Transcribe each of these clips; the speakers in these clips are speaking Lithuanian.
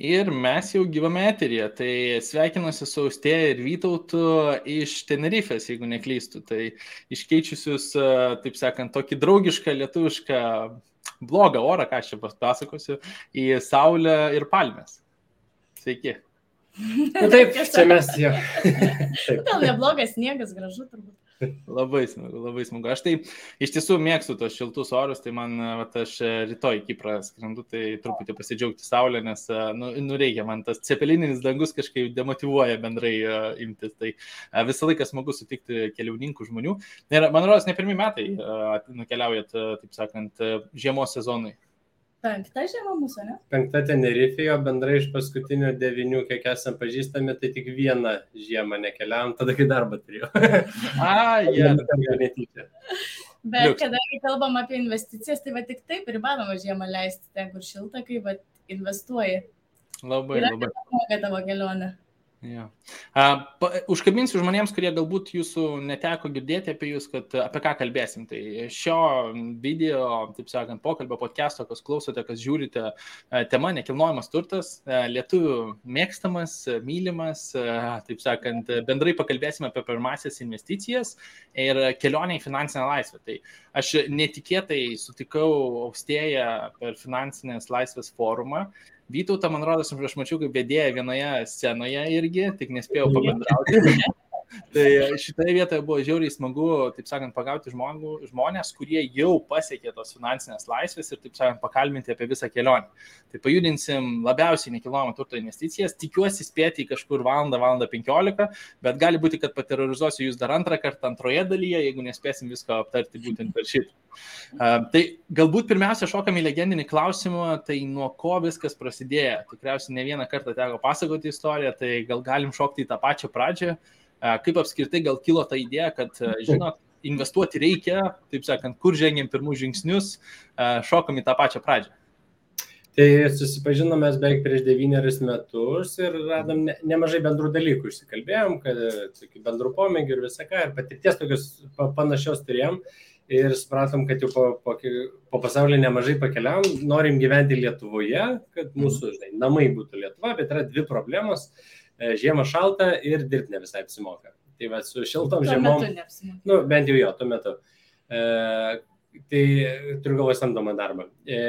Ir mes jau gyvame eteryje. Tai sveikinuosi su Austėja ir Vytautu iš Tenerifės, jeigu neklystu. Tai iškeičiusius, taip sakant, tokį draugišką lietuvišką blogą orą, ką aš čia papasakosiu, į Saulę ir Palmės. Sveiki. Na, nu taip, čia mes jau. Gal neblogas sniegas, gražu turbūt. Labai smagu, labai smagu. Aš tai iš tiesų mėgstu tos šiltus orus, tai man, vat, aš rytoj į Kiprą skrendu, tai truputį pasidžiaugti Saulę, nes, nu, nu reikia, man tas cepelininis dangus kažkaip demotivuoja bendrai uh, imtis. Tai uh, visą laiką smagu sutikti keliauninkų žmonių. Ir man rodos, ne pirmie metai uh, nukeliaujat, uh, taip sakant, uh, žiemos sezonui. Penkta žiema mūsų, ne? Penkta Tenerife'o, bendrai iš paskutinių devinių, kiek esame pažįstami, tai tik vieną žiemą nekeliavom, tada kai darbą turėjau. A, jie. Bet kadangi kalbam apie investicijas, tai va tik taip ir įmanoma žiemą leisti ten, kur šilta, kai va investuoji. Labai, Ir labai. apie tavo kelionę. Ja. Užkabinsiu žmonėms, kurie galbūt jūsų neteko girdėti apie jūs, kad apie ką kalbėsim. Tai šio video, taip sakant, pokalbio podcast'o, kas klausote, kas žiūrite, tema nekilnojamas turtas, lietuvių mėgstamas, mylimas, taip sakant, bendrai pakalbėsime apie pirmasias investicijas ir kelionę į finansinę laisvę. Tai aš netikėtai sutikau Austėją per finansinės laisvės forumą Vytautą, man rodos, aš mačiau, kaip vedėja vienoje scenoje irgi, tik nespėjau pabendrauti. tai šitoje vietoje buvo žiauriai smagu, taip sakant, pagauti žmogų, žmonės, kurie jau pasiekė tos finansinės laisvės ir, taip sakant, pakalbinti apie visą kelionę. Tai pajudinsim labiausiai nekilnojamo turto investicijas, tikiuosi spėti į kažkur valandą, valandą 15, bet gali būti, kad paterrorizuosiu jūs dar antrą kartą antroje dalyje, jeigu nespėsim visko aptarti būtent per šitą. Uh, tai galbūt pirmiausia šokam į legendinį klausimą, tai nuo ko viskas prasidėjo. Tikriausiai ne vieną kartą teko pasakoti istoriją, tai gal galim šokti į tą pačią pradžią. Uh, kaip apskritai gal kilo ta idėja, kad, uh, žinot, investuoti reikia, taip sakant, kur žengėm pirmus žingsnius, uh, šokam į tą pačią pradžią. Tai susipažinome beveik prieš devynerius metus ir radom ne, nemažai bendrų dalykų. Išsikalbėjom, kad bendrų pomėgių ir visą ką, ir patirties tokios panašios turėjom. Uh, ir supratom, kad jau po, po, po pasaulį nemažai pakeliam, norim gyventi Lietuvoje, kad mhm. mūsų žinai, namai būtų Lietuva, bet yra dvi problemos - žiemą šalta ir dirbti ne visai apsimoka. Tai va su šiltom žiemom. Nu, bent jau jo, tuo metu. E, tai turiu galvoje samdomą darbą. E,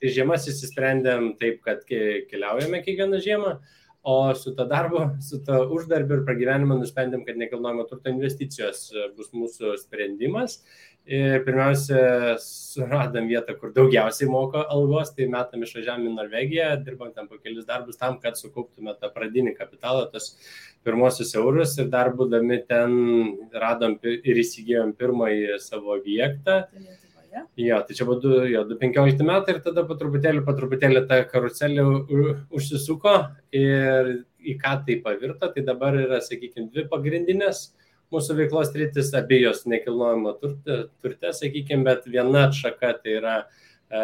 tai žiemas įsisprendėm taip, kad keliaujame kiekvieną žiemą. O su to darbu, su to uždarbiu ir pragyvenimu nusprendėm, kad nekilnojamo turto investicijos bus mūsų sprendimas. Ir pirmiausia, suradom vietą, kur daugiausiai moko algos, tai metam išvažiavam į Norvegiją, dirbam ten po kelis darbus tam, kad sukauptume tą pradinį kapitalą, tos pirmosius eurus ir dar būdami ten radom ir įsigijom pirmąjį savo objektą. Tai jo, tai čia buvo 2015 metai ir tada po truputėlį, po truputėlį ta karuselė užsisuko ir į ką tai pavirto, tai dabar yra, sakykime, dvi pagrindinės mūsų veiklos rytis, abiejos nekilnojamo turte, turte sakykime, bet viena atšaka tai yra e,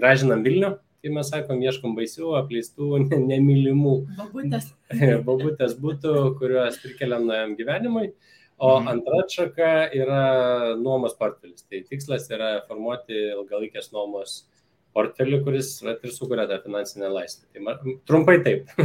gražinam Vilnių, tai mes sakom, ieškom baisių, apleistų, nemylimų. Babutės. Babutės būtų, kuriuos prikeliam naujam gyvenimui. O mhm. antra atšaka yra nuomos portfelis. Tai tikslas yra formuoti ilgalaikės nuomos portfelį, kuris vat, ir sukuria tą finansinę laisvę. Tai man, trumpai taip.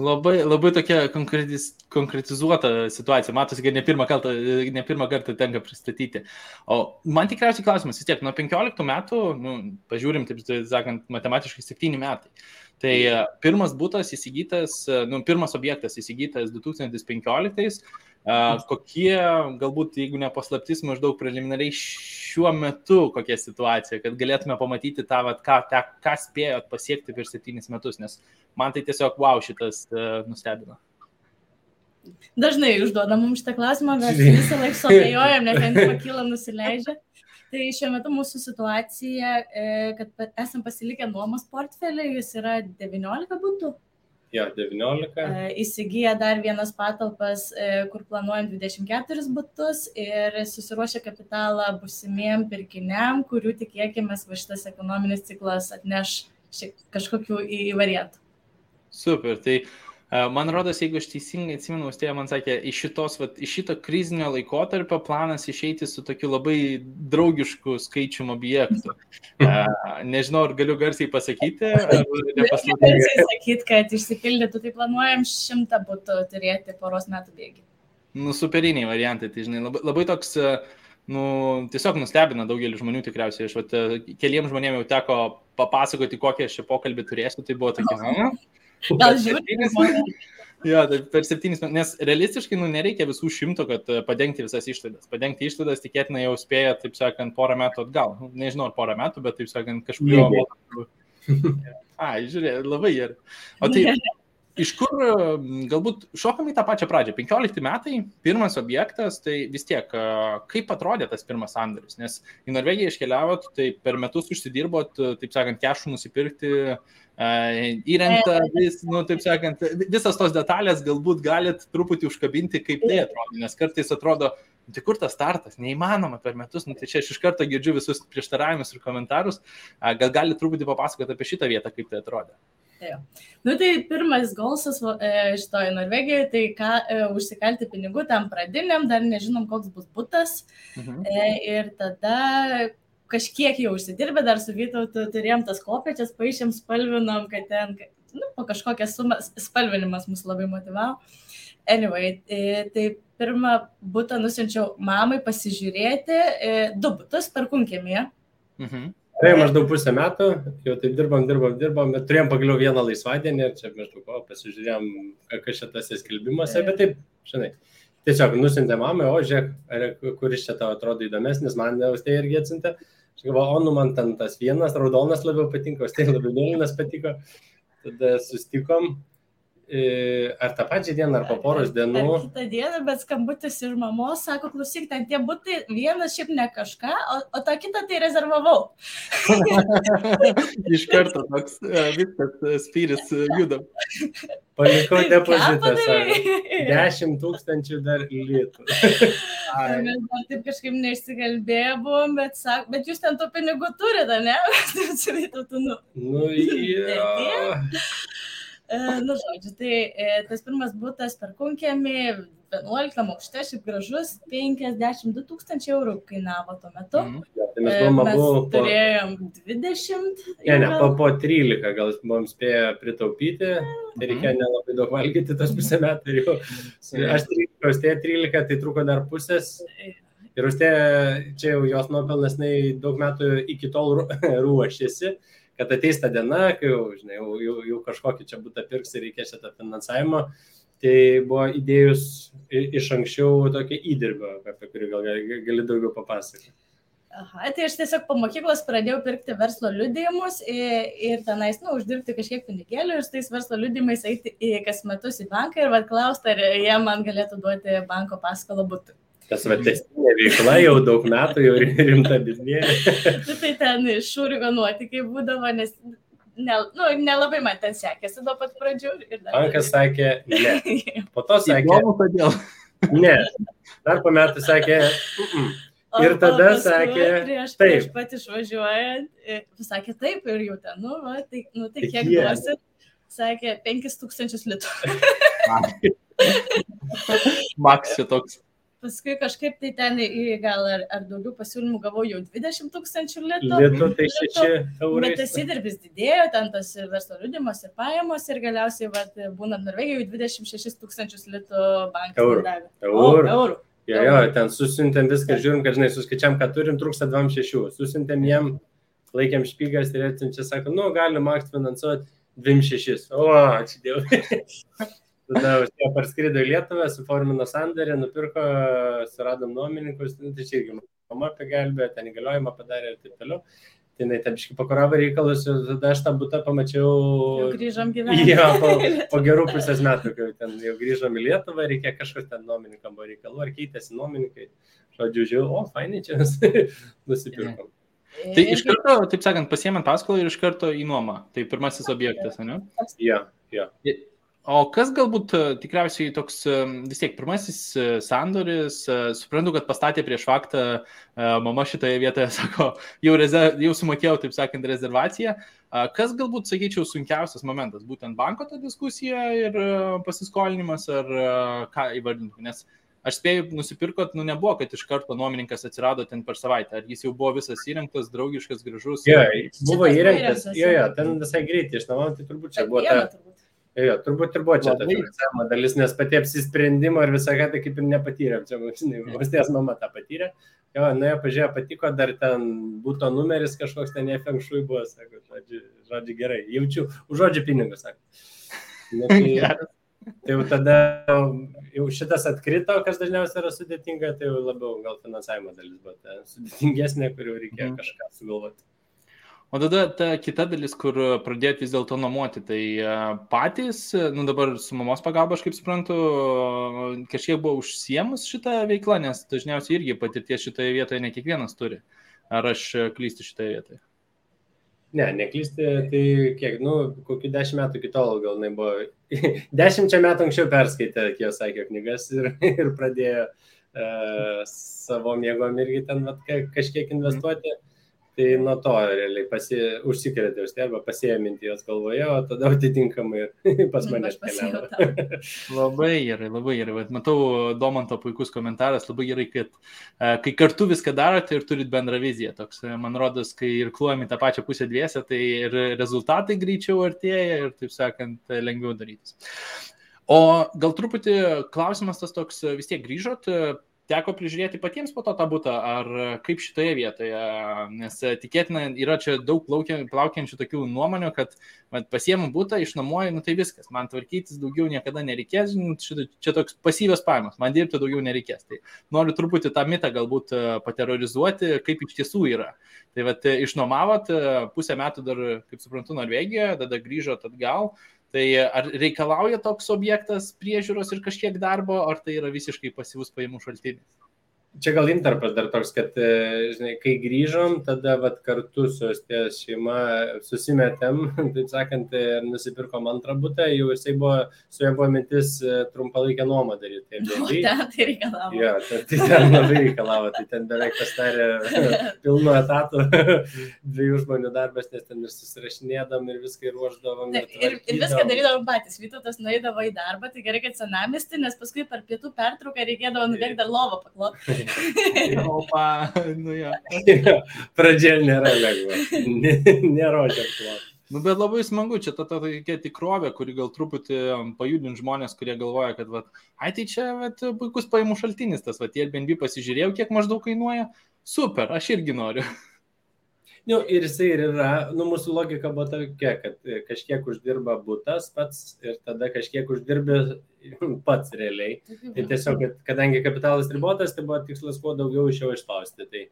Labai, labai tokia konkretiz, konkretizuota situacija. Matosi, kad ne pirmą, kartą, ne pirmą kartą tenka pristatyti. O man tikriausiai klausimas vis tiek, nuo 15 metų, nu, pažiūrim, taip sakant, matematiškai 7 metai. Tai e, pirmas būtas įsigytas, e, nu, pirmas objektas įsigytas 2015 Kokie, galbūt, jeigu ne paslaptis, maždaug preliminariai šiuo metu kokia situacija, kad galėtume pamatyti tą, vat, ką, tą, ką spėjot pasiekti per septynis metus, nes man tai tiesiog wow šitas nustebino. Dažnai užduoda mums šitą klausimą, mes visą laiką suabejojam, net ten pakyla, nusileidžia. Tai šiuo metu mūsų situacija, e, kad esam pasilikę nuomos portfelį, jis yra 19 būtų. Jo, 19. E, įsigyja dar vienas patalpas, e, kur planuojam 24 būtus ir susiruošia kapitalą busimiem pirkiniam, kurių tikėkime va šitas ekonominis ciklas atneš šiek, kažkokių įvariantų. Super, tai Man rodos, jeigu aš teisingai atsimenu, Austėja man sakė, iš, šitos, vat, iš šito krizinio laikotarpio planas išeiti su tokiu labai draugišku skaičium objektų. Nežinau, ar galiu garsiai pasakyti. Garsiai sakyti, kad išsipildytų, tai planuojam šimtą būtų turėti poros metų bėgi. Nu, superiniai variantai, tai žinai, labai, labai toks uh, nu, tiesiog nustebina daugelį žmonių tikriausiai. Aš vat, keliems žmonėms jau teko papasakoti, kokią čia pokalbį turėsiu, tai buvo tokia, na. Gal žiūrėti? Jo, tai per septynis metus, nes realistiškai nu, nereikia visų šimto, kad padengti visas išlaidas. Padengti išlaidas tikėtina jau spėja, taip sakant, porą metų atgal. Nu, nežinau, ar porą metų, bet taip sakant, kažkurio. Ai, žiūrėk, labai gerai. O tai iš kur, galbūt šokam į tą pačią pradžią. 15 metai, pirmas objektas, tai vis tiek, kaip atrodė tas pirmas sandoris, nes į Norvegiją iškeliavot, tai per metus užsidirbot, taip sakant, kešų nusipirkti, įrengta, vis, nu, taip sakant, visas tos detalės galbūt galit truputį užkabinti, kaip tai atrodo, nes kartais atrodo, tai kur tas startas, neįmanoma per metus, nu, tai čia aš iš karto girdžiu visus prieštaravimus ir komentarus, gal gali truputį papasakoti apie šitą vietą, kaip tai atrodė. Jo. Nu tai pirmas golsas e, šitoje Norvegijoje, tai ką e, užsikalti pinigų tam pradiniam, dar nežinom, koks bus būtas. Mhm. E, ir tada kažkiek jau užsidirbę, dar su Vytautu turėjom tas kopiečias, paaišėm, spalvinom, kad ten, nu, po kažkokią sumą spalvinimas mus labai motivavo. Anyway, tai, tai pirmą būtą nusinčiau mamai pasižiūrėti, e, du būtus per kunkėmėje. Mhm. Tai maždaug pusę metų, jau taip dirbam, dirbam, dirbam, bet turėjom pagaliau vieną laisvadienį ir čia maždaug, o, pasižiūrėjom, kas čia tas skelbimuose, bet taip, žinai, tiesiog nusintė mamai, o žiūrėk, kuris čia tau atrodo įdomesnis, man neustė irgi atsintė. Aš galvoju, o nu man ten tas vienas raudonas labiau patiko, o tai labiau mėlynas patiko. Tada sustikom ar tą pačią dieną, ar po poros dienų. Ar kitą dieną, bet skambutis iš mamos, sako, klausyk, ten tie būtai vienas šiaip ne kažką, o, o tą kitą tai rezervavau. iš karto toks viskas spyris judam. Palikau depozitą, 10 tūkstančių dar litų. Mes dar taip kažkaip neišsikalbėję buvom, bet, sak, bet jūs ten tų pinigų turite, ne? nu, nu, ja. E, nu, žodžiu, tai e, tas pirmas būtas per kunkėmį, 11 aukšte, šiaip gražus, 52 tūkstančiai eurų kainavo tuo metu. Mm. Ja, tai mes buvom mes abu. turėjom 20. Ne, ne, po, po 13 gal buvom spėję pritaupyti, tai reikėjo nelabai daug valgyti tos pusę metų. Ir jau, aš 13, Austėja 13, tai truko dar pusės. Ir Austėja, čia jau jos nuopelnas, daug metų iki tol ruošėsi kad ateis ta diena, kai jau, žinai, jau, jau, jau kažkokį čia būtų pirks ir reikės šitą finansavimą. Tai buvo įdėjus iš anksčiau tokia įdirbio, apie kurį gal gali, gali daugiau papasakoti. Aha, tai aš tiesiog po mokyklos pradėjau pirkti verslo liudijimus ir, ir tenais, nu, uždirbti kažkiek pinigėlių ir su tais verslo liudijimais eiti į kas metus į banką ir vad klausti, ar jie man galėtų duoti banko paskolą būtų tas va testinė veikla jau daug metų, jau rimta biznė. Nu, tai ten šūrigo nuotikai būdavo, nes ne, nu, nelabai man ten sekėsi nuo pat pradžių. Bankas sakė, ne. Po to sakė, Įdomu, kodėl. Ne. Dar po metų sakė, mm -mm. Ir tada o sakė, prieš, taip. Prieš pat išvažiuojant, sakė taip ir jau ten, nu, va, tai, nu, tai kiek yeah. duosi, sakė 5000 litrų. Maks čia toks paskui kažkaip tai ten gal ar, ar daugiau pasiūlymų gavau jau 20 tūkstančių litų. Litų tai 6 eurų. Bet tas įdirbis didėjo, ten tas verslo liudimas ir pajamos ir galiausiai, vat, būnant Norvegijoje, 26 tūkstančius litų bankas eurų. davė. Eurų. O, eurų. Jo, jo, ten susintėm viską, žiūrim, kad, žinai, suskaičiam, ką turim, trūksta 26. Susintėm jiem, laikėm špygas ir atsiunčia, sako, nu, galim maks finansuoti 26. O, ačiū Dievui. Tada jie parskrido į Lietuvą, suformino sandorį, nupirko, suradom nuomininkus, nu, tai čia irgi mama pagelbėjo, ten įgaliojimą padarė ir taip toliau. Tai jinai tam iškai pakuravo reikalus ir tada aš tą būtą pamačiau. Jau grįžom gyventi. Jo, po, po gerų pusės metų, kai ten jau grįžom į Lietuvą, reikia kažkas ten nuomininkam buvo reikalų, ar keitėsi nuomininkai. Žodžiu, žiūrėjau, o, fainai čia nusipirkom. Tai iš karto, taip sakant, pasiemant paskolą ir iš karto į nuomą. Tai pirmasis objektas, ne? Jo, jo. O kas galbūt e, tikriausiai toks e, vis tiek pirmasis e, sandoris, suprantu, kad pastatė prieš faktą, mama šitoje vietoje sako, jau, rezerv, jau sumokėjau, taip sakant, rezervaciją. Kas galbūt, sakyčiau, sunkiausias momentas, būtent banko ta diskusija ir pasiskolinimas, ar ką įvardinti, nes aš spėjau, nusipirkot, nu nebuvo, kad iš karto nuomininkas atsirado ten per savaitę, ar jis jau buvo visas įrengtas, draugiškas, gražus. Jo, buvo įrengtas, jo, jo, ten visai greitai išnuomojant, tai turbūt čia buvo ta Jo, turbūt ir buvo čia ta finansavimo dalis, nes pati apsisprendimo ir visą ką tai kaip ir nepatyrėm. Čia, valstės mama tą patyrė. Jo, nuėjo, pažiūrėjo, patiko, dar ten būtų numeris kažkoks ten nefengšui buvo, sako, žodžiu, žodžiu gerai, jaučiu, už žodžių pinigus, sako. Nu, tai, tai jau tada jau šitas atkrito, kas dažniausiai yra sudėtinga, tai jau labiau gal finansavimo dalis buvo ta sudėtingesnė, kur jau reikėjo mhm. kažką sugalvoti. O tada ta kita dalis, kur pradėt vis dėlto nuomoti, tai e, patys, nu dabar su mamos pagalba, aš kaip suprantu, kažkiek buvo užsiemus šitą veiklą, nes dažniausiai irgi patirties šitoje vietoje ne kiekvienas turi. Ar aš klystu šitoje vietoje? Ne, neklysti, tai kiek, nu, kokiu dešimt metų iki tol gal nebuvo. Dešimčia metų anksčiau perskaitė, kiek jau sakė knygas ir, ir pradėjo uh, savo mėgom irgi ten vat, kažkiek investuoti. Mm Tai nuo to realiai pasi, užsikrėtė už tai arba pasėminti jos galvoje, o tada atitinkamai pas mane atkeliavo. labai gerai, labai gerai. Vat, matau, Domanto puikus komentaras, labai gerai, kad uh, kai kartu viską darote ir turit bendrą viziją. Toks, e, man rodos, kai ir kluojami tą pačią pusę dviese, tai ir rezultatai greičiau artėja ir, taip sakant, lengviau darytis. O gal truputį klausimas tas toks, vis tiek grįžot, teko prižiūrėti patiems po to tą būtą, ar kaip šitoje vietoje, nes tikėtina yra čia daug plaukiančių tokių nuomonių, kad pasiemu būtą, išnuomoju, nu tai viskas, man tvarkytis daugiau niekada nereikės, čia, čia toks pasyvios pajamos, man dirbti daugiau nereikės. Tai noriu truputį tą mitą galbūt e, paterrorizuoti, kaip iš tiesų yra. Tai vat, išnuomavot e, pusę metų dar, kaip suprantu, Norvegijoje, tada grįžot atgal. Tai ar reikalauja toks objektas priežiūros ir kažkiek darbo, ar tai yra visiškai pasyvus pajamų šaltinis? Čia gal interpas dar toks, kad, e, žinai, kai grįžom, tada vat, kartu su Estės šeima susimetėm, taip sakant, ir e, nusipirkom antrą būtą, jau jisai buvo, su juo buvo mintis e, trumpalaikę nuomą daryti. Tai, nu, ten tai reikalavo. Jo, tai, tai ten labai reikalavo, tai ten beveik pastarė pilnu etatu dviejų žmonių darbas, nes ten ir susirašinėdam ir viską ruoždavom. Ir, ir, ir viską darydavom patys. Vytautas nueidavo į darbą, tai gerai, kad senamesti, nes paskui per pietų pertrauką reikėdavo nuvėkti dar lovą pakloti. Opa, nu jo. Pradžia nėra lengva. Nėra ženklo. Nu, bet labai smagu, čia ta tokia tikrovė, kuri gal truputį um, pajudin žmonės, kurie galvoja, kad, vat, ai tai čia vat, puikus pajamų šaltinis, tas, va, Airbnb pasižiūrėjau, kiek maždaug kainuoja, super, aš irgi noriu. Nu, ir jisai ir yra, nu, mūsų logika buvo tokia, kad kažkiek uždirba būtas pats ir tada kažkiek uždirbi pats realiai. Tai tiesiog, kad, kadangi kapitalas ribotas, tai buvo tikslas kuo daugiau iš jo išspausti. Tai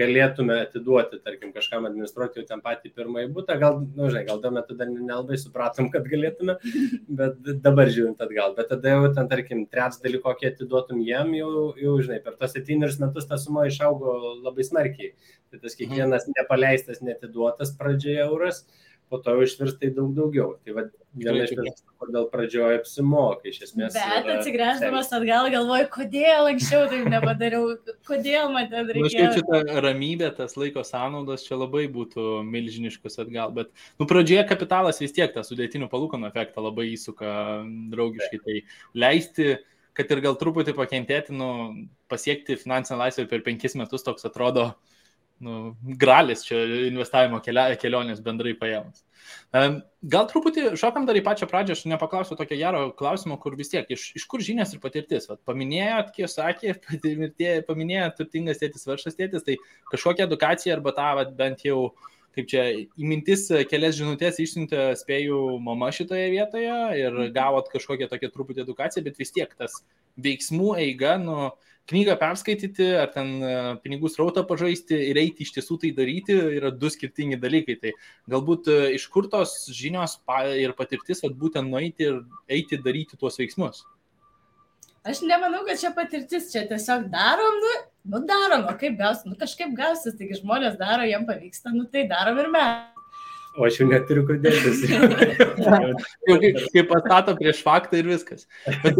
galėtume atiduoti, tarkim, kažkam administruoti jau ten patį pirmąjį būtą. Gal, nu, žinai, gal tuo metu dar nelabai supratom, kad galėtume, bet dabar žiūrint atgal. Bet tada jau ten, tarkim, trečdalį kokį atiduotum jiem, jau, jau žinai, per tos septynerius metus ta suma išaugo labai smarkiai. Tai tas kiekvienas nepaleistas, netiduotas pradžioje euras po to jau išvirsta į daug daugiau. Tai va, viena iš priežasčių, kodėl pradžioje apsimoka iš esmės. Bet atsigręždamas atgal galvoju, kodėl anksčiau taip nepadariau, kodėl man ten reikėjo. Aš kaip šitą ramybę, tas laiko sąnaudos čia labai būtų milžiniškus atgal, bet, nu, pradžioje kapitalas vis tiek tą sudėtinių palūkanų efektą labai įsuka draugiškai, tai leisti kad ir gal truputį pakentėti, nu, pasiekti finansinę laisvę per penkis metus toks atrodo, uh, nu, gralis čia investavimo kelionės bendrai paėmus. Gal truputį šokam dar į pačią pradžią, aš nepaklausiu tokio gero klausimo, kur vis tiek, iš, iš kur žinias ir patirtis. Vat, paminėjot, kiek sakė, paminėjot turtingas tėtis, varšas tėtis, tai kažkokia edukacija arba tą vat, bent jau, kaip čia, į mintis kelias žinutės išsiuntė, spėjau, mama šitoje vietoje ir mhm. gavot kažkokią tokią truputį edukaciją, bet vis tiek tas veiksmų eiga, nu, knygą perskaityti, ar ten e, pinigų srautą pažaisti ir eiti iš tiesų tai daryti yra du skirtingi dalykai. Tai galbūt e, iš kur tos žinios ir patirtis, kad būtent nueiti ir eiti daryti tuos veiksmus. Aš nemanau, kad čia patirtis, čia tiesiog darom, nu, nu darom, o kaip gausis, nu kažkaip gausis, taigi žmonės daro, jiem pavyksta, nu tai darom ir mes. o aš jau neturiu kur dėtis. Jau kaip, kaip pastato prieš faktą ir viskas. Bet,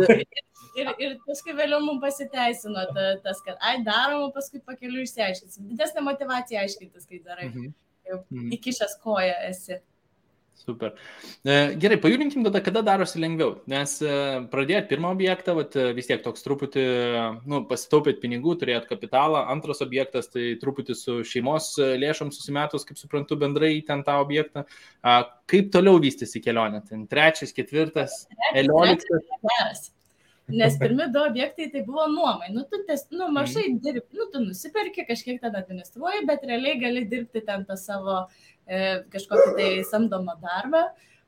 Ir, ir paskui vėliau mums pasiteisino ta, tas, kad, ai, darom, o paskui pakeliu išsiaiškinti. Didesnė motivacija aiškintis, kai darai. Mhm. Jau Mhm. įkišęs koją esi. Super. E, Gerai, pajudinkim tada, kada darosi lengviau. Nes e, pradėjot pirmą objektą, vat, e, vis tiek toks truputį, nu, pasitaupėt pinigų, turėjot kapitalą. Antras objektas, tai truputį su šeimos lėšom susimetus, kaip suprantu, bendrai ten tą objektą. Kaip toliau vystėsi kelionė? Ten trečias, ketvirtas, elioliktas. Nes pirmi du objektai tai buvo nuomai. Nu, tu ties, nu, mažai dirbi, nu, tu nusipirki, kažkiek ten administruoji, bet realiai gali dirbti ten tą savo e, kažkokį tai samdomą darbą.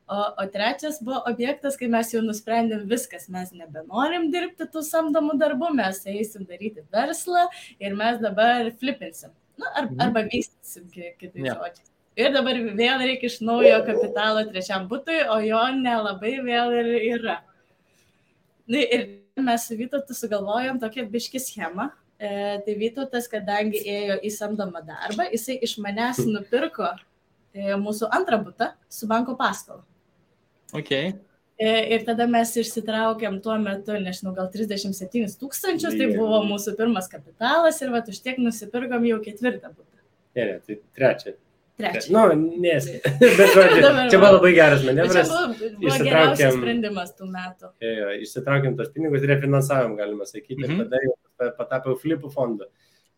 O, o trečias buvo objektas, kai mes jau nusprendėm viskas, mes nebenorim dirbti tų samdomų darbų, mes eisim daryti verslą ir mes dabar flipinsim. Nu, ar, Mhm. arba vystysim, ki- kitais Jo. žodžiais. Ir dabar vėl reikia iš naujo kapitalo trečiam būtui, o jo nelabai vėl ir yra. Na ir mes su Vytautu sugalvojom tokią biški schemą. E, tai Vytautas, kadangi ėjo į samdomą darbą, jisai iš manęs nupirko e, mūsų antrą butą su banko paskola. Okay. E, ir tada mes išsitraukėm tuo metu, nežinau, gal 37 tūkstančius, tai buvo mūsų pirmas kapitalas ir va už tiek nusipirkom jau ketvirtą butą. Ne, ne, tai trečia. Trečią. Nu, nes. Bet žodžiu, čia buvo labai geras Bet Čia manevras. buvo, geriausias sprendimas tų metų. Jo, jo, Išsitraukėm tos pinigus, refinansavom, galima sakyti, Mhm. ir tada jau pa- patapiau flipų fondu,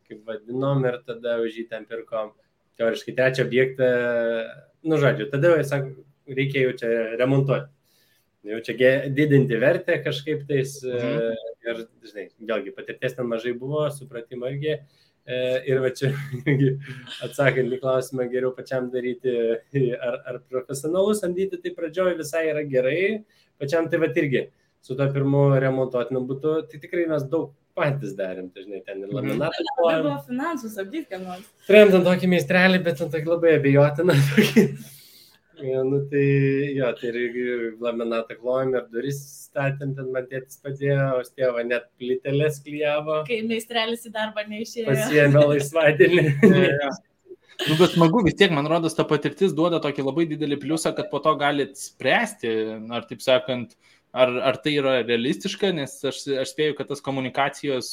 kaip vadinom, ir tada už jį ten pirkom teoriškai trečią objektą. Nu, žodžiu, tada jau, sako, reikia jau čia remontuoti. Jau čia didinti vertę kažkaip tais. Mhm. Mhm. Ir, žinai, vėlgi, patirties ten mažai buvo, supratimo irgi. E, Ir va čia atsakant į klausimą, geriau pačiam daryti, ar, ar profesionalus samdyti, tai pradžioj visai yra gerai, pačiam tai va irgi su to pirmu remontuotiniu būtų, tai tikrai mes daug patys darėm, tai žinai, ten ir Mhm. laminatą. Dabar klojom. buvo finansus apdyti, ką nors. Turėjom ten tokį meistrelį, bet ten tokį labai abejotiną. Tokį. Ja, nu tai jo, tai irgi laminatą klojom ir duris statėm, ten man tėtis padėjo, o tėva net plytelės klyjavo, Kai meistrelis į darbą neišėjo. pasiėmė laisvadienį. Nu, bet smagu vis tiek, man rodos, ta patirtis duoda tokį labai didelį pliusą, kad po to galit spręsti, ar taip sakant, ar, ar tai yra realistiška, nes aš, aš spėju, kad tas komunikacijos,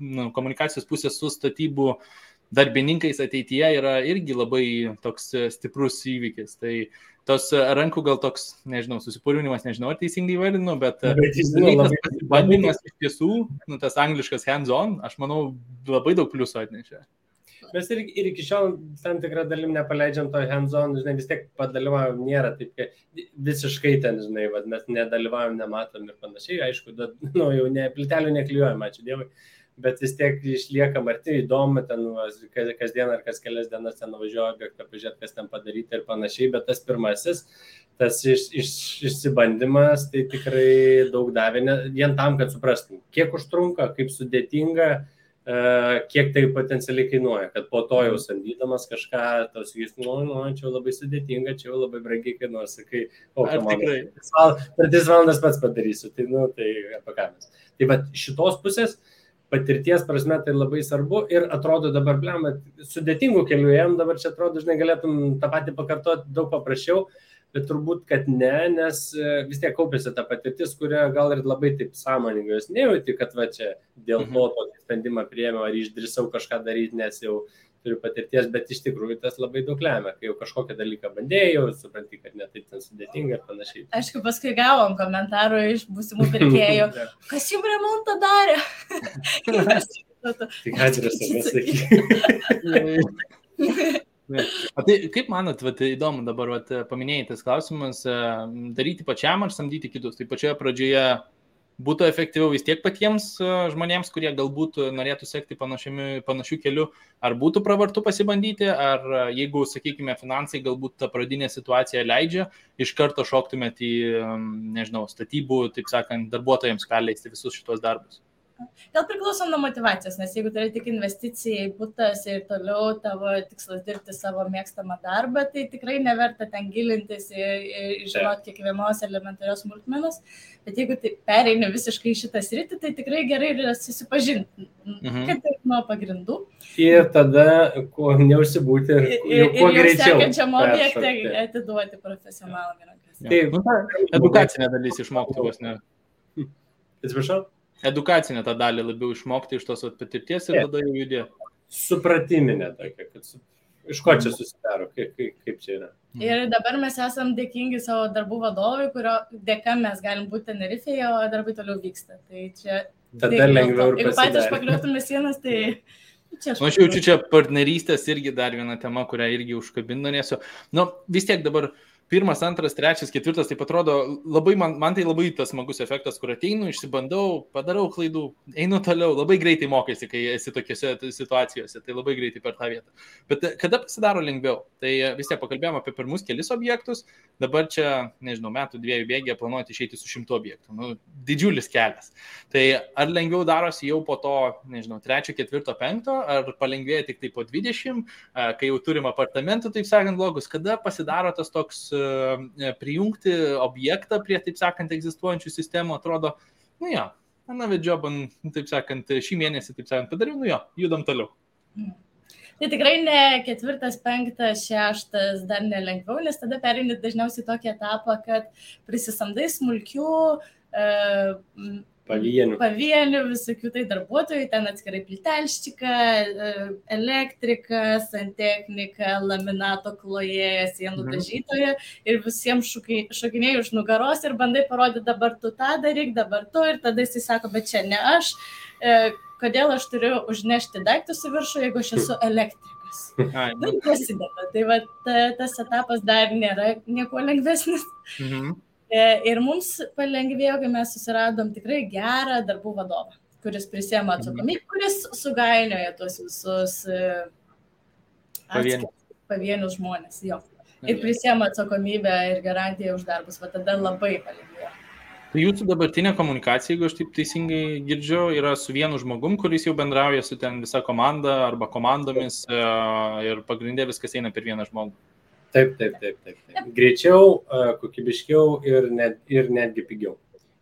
nu, komunikacijos pusės su statybų darbininkais ateityje yra irgi labai toks stiprus įvykis. Tai tos e, rankų gal toks, nežinau, susipurvinimas, nežinau, ar teisingai vardinu, bet e, Bet jis, dalykas, pasibandymas iš tiesų, nu, tas angliškas hands-on, aš manau, labai daug pliusų atnešė. Mes ir, ir iki šiol tam tikrą dalim nepaleidžiam to hands-on, žinai, vis tiek padalyvavom, nėra taip, kad visiškai ten, žinai, vad, mes nedalyvavom, nematom ir panašiai, aišku, da, nu, jau ne, plytelių neklijuojam, ačiū Dievui, bet vis tiek išlieka arti, įdomu, ten kasdien ar kas kelias dienas ten nuvažiuoja objektą, pažiūrėti, kas ten padaryti ir panašiai, bet tas pirmasis, tas iš, iš, išsibandymas, tai tikrai daug davė, ne, vien tam, kad suprastum, kiek užtrunka, kaip sudėtinga, e, kiek tai potencialiai kainuoja, kad po to jau samdydamas kažką, tos jūs, nu, nu, čia labai sudėtinga, čia labai brangiai kainuos, sakai, o, Ar tikrai? tris per 3 valandas pats padarysiu, tai, nu, tai apie ką mes. Tai va šitos pusės patirties prasme tai labai svarbu ir atrodo dabar, blem, sudėtingų kelių ėjom, dabar čia atrodo, žinai, galėtum tą patį pakartoti daug paprasčiau, bet turbūt, kad ne, nes e, vis tiek kaupėsi ta patirtis, kurią gal ir labai taip sąmoningai jos nejauti, kad va čia dėl to tokį sprendimą priėmiau ar išdrisau kažką daryti, nes jau turiu patirties, bet iš tikrųjų tas labai daug lemia, kai jau kažkokią dalyką bandėjau, supranti, kad netaip ten sudėtinga ir panašiai. Aišku, paskui gavom komentarų iš būsimų pirkėjų, kas jums remontą darė. Tik adresą pasakyk. O tai kaip manot, vat, įdomu dabar vat, paminėjai tas klausimas, e, daryti pačiam ar samdyti kitus. Tai pačioje pradžioje būtų efektyviau vis tiek patiems e, žmonėms, kurie galbūt norėtų sekti panašių kelių, ar būtų pravartu pasibandyti, ar e, jeigu, sakykime, finansai galbūt ta pradinė situacija leidžia, iš karto šoktumėt į, nežinau, statybų, taip sakant, darbuotojams perleisti visus šitos darbus. Gal priklauso nuo motivacijos, nes jeigu tai yra tik investicija į būtas ir toliau tavo tikslas dirbti savo mėgstamą darbą, tai tikrai neverta ten gilintis ir, ir žinot kiekvienos elementarios smulkmenos. Bet jeigu tai pereini visiškai į šitą sritį, tai tikrai gerai yra susipažinti, mhm. kad ir nuo pagrindų. Ir tada, kuo neužsibūti, ir, ir, kuo ir greičiau. Sekančiam objektą atiduoti profesionalam rankas. Taip, nu, edukacinė dalis išmokti vos ne. Atsiprašau? Edukacinę tą dalį labiau išmokti iš tos patirties ir tada jau judėti. Supratiminė tokia, kad su, iš ko čia susidaro, kaip, kaip, kaip čia yra. Ir dabar mes esam dėkingi savo darbų vadovui, kurio dėka mes galim būti Tenerifeje, o darbai toliau vyksta. Tai čia... Tada lengviau ir Jeigu patys pakliūtume sienas, tai... Čia aš, nu, aš jaučiu čia partnerystės irgi dar viena tema, kurią irgi užkabindanėsiu. Nu, vis tiek dabar uh, pirmas, antras, trečias, ketvirtas, tai atrodo labai, man, man tai labai tas smagus efektas, kur ateinu, išsibandau, padarau klaidų, einu toliau, labai greitai mokaiesi, kai esi tokiuose situacijose, tai labai greitai per tą vietą. Bet kada pasidaro lengviau? Tai vis tiek pakalbėjome apie pirmus kelis objektus, dabar čia, nežinau, metų dviejų bėgėje planuoti išeiti su šimtu objektų. Nu, didžiulis kelias. Tai ar lengviau darosi jau po to, nežinau, trečio, ketvirto, penkto, ar palengvėja tik tai po dvidešimt, kai jau turim apartamentų, taip sakant, blogus, kada pasidaro tas toks E, prijungti objektą prie, taip sakant, egzistuojančių sistemų, atrodo, nu jo, na, vedžiobam, taip sakant, šį mėnesį, taip sakant, padariau, nu jo, judam toliau. Tai tikrai ne ketvirtas, penktas, šeštas, dar nelengviau, nes tada perini dažniausiai tokį etapą, kad prisisamdai smulkių, uh, pavienių. Pavienių visokių tai darbuotojų, ten atskirai plitelščiką, e, elektriką, santechniką, laminato klojėją, sienų mhm. dažytoją ir visiems šokinėjai už nugaros ir bandai parodyti dabar tu tą daryk, dabar tu ir tada jis sako, bet čia ne aš, e, kodėl aš turiu užnešti daiktus į viršų, jeigu aš esu elektrikas. Nu. prasideda. Tai va, ta, tas etapas dar nėra nieko lengvesnis. Mhm. E, ir mums palengvėjo, kai mes susiradom tikrai gerą darbų vadovą, kuris prisėmė atsakomybę, kuris sugainioja tuos visus e, atskirus pavienius žmonės. Jo. Ir prisėmė atsakomybę ir garantiją už darbus, va tada labai palengvėjo. Tai jūsų dabartinė komunikacija, jeigu aš taip teisingai girdžiu, yra su vienu žmogum, kuris jau bendrauja su ten visa komanda arba komandomis e, ir pagrindė viskas eina per vieną žmogų. Taip, taip, taip, taip. taip. Greičiau, kokybiškiau ir, net, ir netgi pigiau.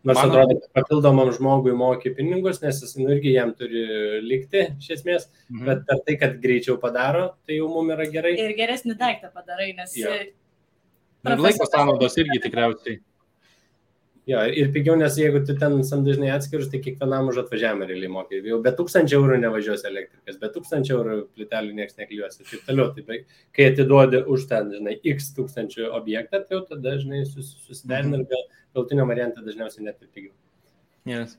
Nors Mano... atrodo, kad papildomam žmogui moki pinigus, nes jis nu, irgi jam turi likti iš esmės, mhm. bet per tai, kad greičiau padaro, tai jau mums yra gerai. Ir geresnį daiktą padarai, nes... Ja. Laiko sąnaudos irgi tikriausiai. Jo, ir pigiau, nes jeigu tu ten samdažnai atskirus, tai kiekvienam už atvažiavimą realiai mokai. Jau be tūkstančio eurų nevažiuos elektrikas, be tūkstančio eurų plitelių niekas nekliuos ir taip toliau. Tai kai atiduodi už ten, žinai, x tūkstančių objektą, tai jau tada, žinai, sus, susiderini ir gal galtinio variantą dažniausiai net ir pigiau. Yes.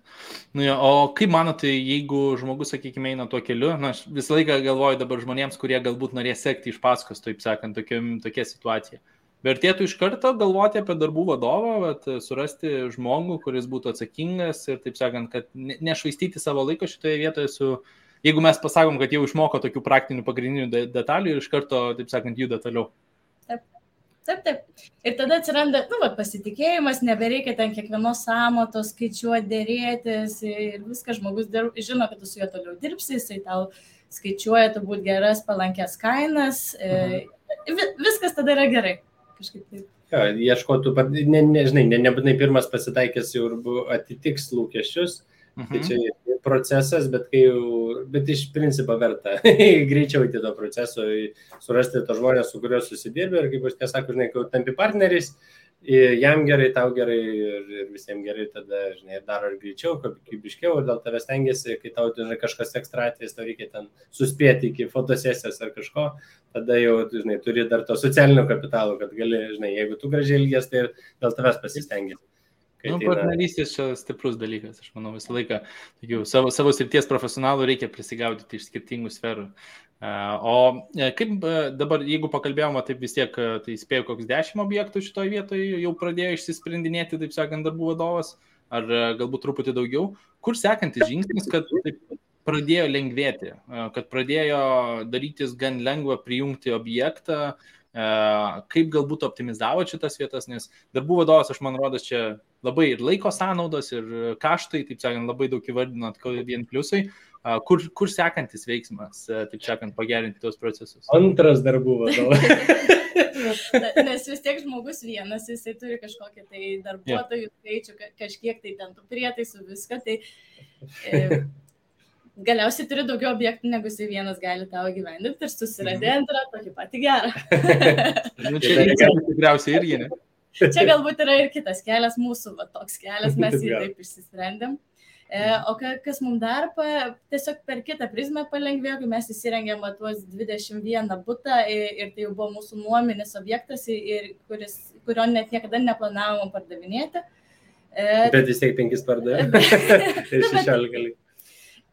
Nu, jo, o kaip manote, jeigu žmogus, sakykime, eina tuo keliu, na, aš visą laiką galvoju dabar žmonėms, kurie galbūt norės sekti iš paskos, taip sakant, tokia, tokia situacija. Vertėtų iš karto galvoti apie darbų vadovą, vat, surasti žmogų, kuris būtų atsakingas ir, taip sakant, kad nešvaistyti savo laiko šitoje vietoje su, jeigu mes pasakom, kad jau išmoko tokių praktinių pagrindinių detalių ir iš karto, taip sakant, juda toliau. Taip. Taip, taip. Ir tada atsiranda, nu, va, pasitikėjimas, nebereikia ten kiekvienos samatos skaičiuoti, dėrėtis ir viskas žmogus dirb, žino, kad tu su juo toliau dirbsi, jisai tau skaičiuoja turbūt geras, palankės kainas, e, mhm. viskas tada yra gerai kažkaip taip. Ja, ieškotų, ne, nežinai, ne, nebūtinai pirmas pasitaikęs jau atitiks lūkesčius, tai mhm. tai čia procesas, bet, jau, bet iš principo verta greičiau į to proceso, surasti to žmonės, su kuriuo susidirbi ir kaip aš tiesą sakau, žinai, kai tampi partneriais, jam gerai, tau gerai ir, ir visiems gerai, tada, žinai, daro ir greičiau, kokybiškiau, ir dėl tavęs tengiasi, kai tau, žinai, kažkas ekstra atvejs, tau reikia ten suspėti iki fotosesijos ar kažko, tada jau, žinai, turi dar to socialinio kapitalo, kad gali, žinai, jeigu tu gražiai ilgės, tai ir dėl tavęs pasistengiasi. Nu, partnerystės čia stiprus dalykas, aš manau, visą laiką tokių, savo, savo srities profesionalų reikia prisigaudyti iš skirtingų sferų. O e, kaip e, dabar, jeigu pakalbėjome, taip vis tiek, e, tai spėjau, koks dešimt objektų šitoje vietoje jau pradėjo išsisprendinėti, taip sakant, darbų vadovas, ar galbūt truputį daugiau. Kur sekantis žingsnis, kad taip pradėjo lengvėti, kad pradėjo darytis gan lengva prijungti objektą, kaip galbūt optimizavo šitas vietas, nes darbų vadovas, aš man rodos, čia labai ir laiko sąnaudos, ir kaštai, taip sakant, labai daug įvardinot, vien pliusai. Kur, kur sekantis veiksmas, taip sakant, pagerinti tos procesus? Antras darbų vadovas. Nes vis tiek žmogus vienas, jisai turi kažkokį tai darbuotojų yeah. skaičių, kažkiek tai ten tų prietaisų, viską. Tai e, galiausiai turi daugiau objektų, negu jisai vienas gali tavo gyvendinti ir susiradė mhm. antrą, tokį patį gerą. nu, čia tikriausiai irgi, ne? Čia galbūt yra ir kitas kelias, mūsų va, toks kelias, mes jį taip išsisprendėm. E, o kas mums dar pa, tiesiog per kitą prizmę palengvėjo, kai mes įsirengėm tuos 21 butą ir tai jau buvo mūsų nuominis objektas, ir kuris, kurio net niekada neplanavom pardavinėti. E, bet vis tiek penkis pardavėm. tai 16 lik.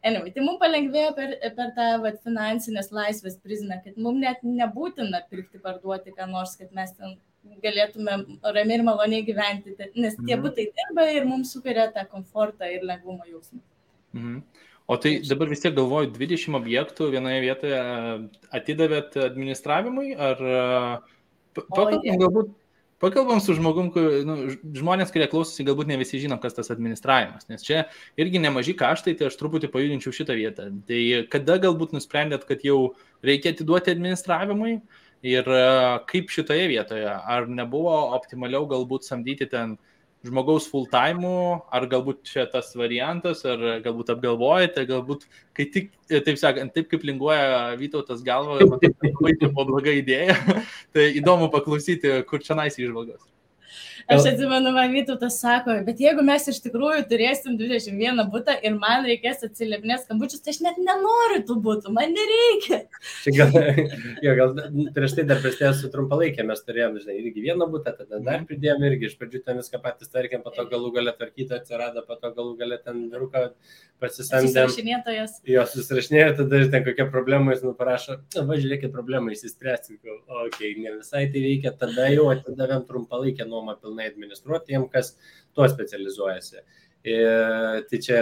Anyway, tai mums palengvėjo per, per tą vat, finansinės laisvės prizmę, kad mums net nebūtina pirkti, parduoti ką nors, kad mes ten galėtume ramiai ir maloniai gyventi, nes tie mhm. būtai dirba ir mums sukuria tą komfortą ir lengvumo jausmą. Mhm. O tai dabar vis tiek galvoju, 20 objektų vienoje vietoje atidavėt administravimui, ar pakalbam, galbūt pakalbam su žmogum, nu, žmonės, kurie klausosi, galbūt ne visi žino, kas tas administravimas, nes čia irgi nemažai kaštai, tai aš truputį pajudinčiau šitą vietą. Tai kada galbūt nusprendėt, kad jau reikia atiduoti administravimui? Uh, Ir e, kaip šitoje vietoje, ar nebuvo optimaliau galbūt samdyti ten žmogaus full time, ar galbūt čia tas variantas, ar galbūt apgalvojate, galbūt, kai tik, e, taip sakant, taip kaip linguoja Vytautas galvoje, man tai buvo bloga idėja, tai įdomu paklausyti, kur čia nais išvalgos. Aš atsimenu, man Vytautas sako, bet jeigu mes iš tikrųjų turėsim 21 būtą ir man reikės atsiliepnės skambučius, tai aš net nenoriu tų būtų, man nereikia. Čia gal, jo, gal prieš tai dar tai su trumpalaikė mes turėjom, žinai, irgi vieną būtą, tada dar mhm. pridėjom irgi, iš pradžių ten viską patys tarkim, po to galų galę tvarkyti atsirado, po to galų galę ten vyruką pasisamdėm. Susirašinėtojas. Jo, susirašinėjo, tada ten kokia problema jis nuparašo, va, žiūrėkit, problema įsispręsti, okei, okay, ne visai tai veikia, tada jau atidavėm trumpalaikę nuomą pilnai pilnai administruoti tiem, kas tuo specializuojasi. Ir tai čia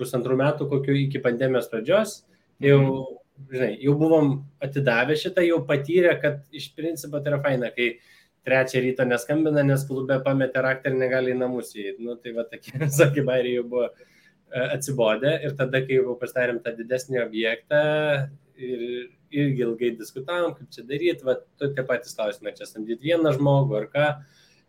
pusantrų metų, kokiu iki pandemijos pradžios, jau, mhm. žinai, jau buvom atidavę šitą, jau patyrę, kad iš principo tai yra faina, kai trečią ryto neskambina, nes klube pametė raktą ir negali į namus įeiti. Nu, tai va, tokie visokie bairiai jau buvo e, atsibodę ir tada, kai jau pasidarėm tą didesnį objektą ir irgi ilgai diskutavom, kaip čia daryti, va, tu tie patys klausimai, čia samdyti vieną žmogų ar ką,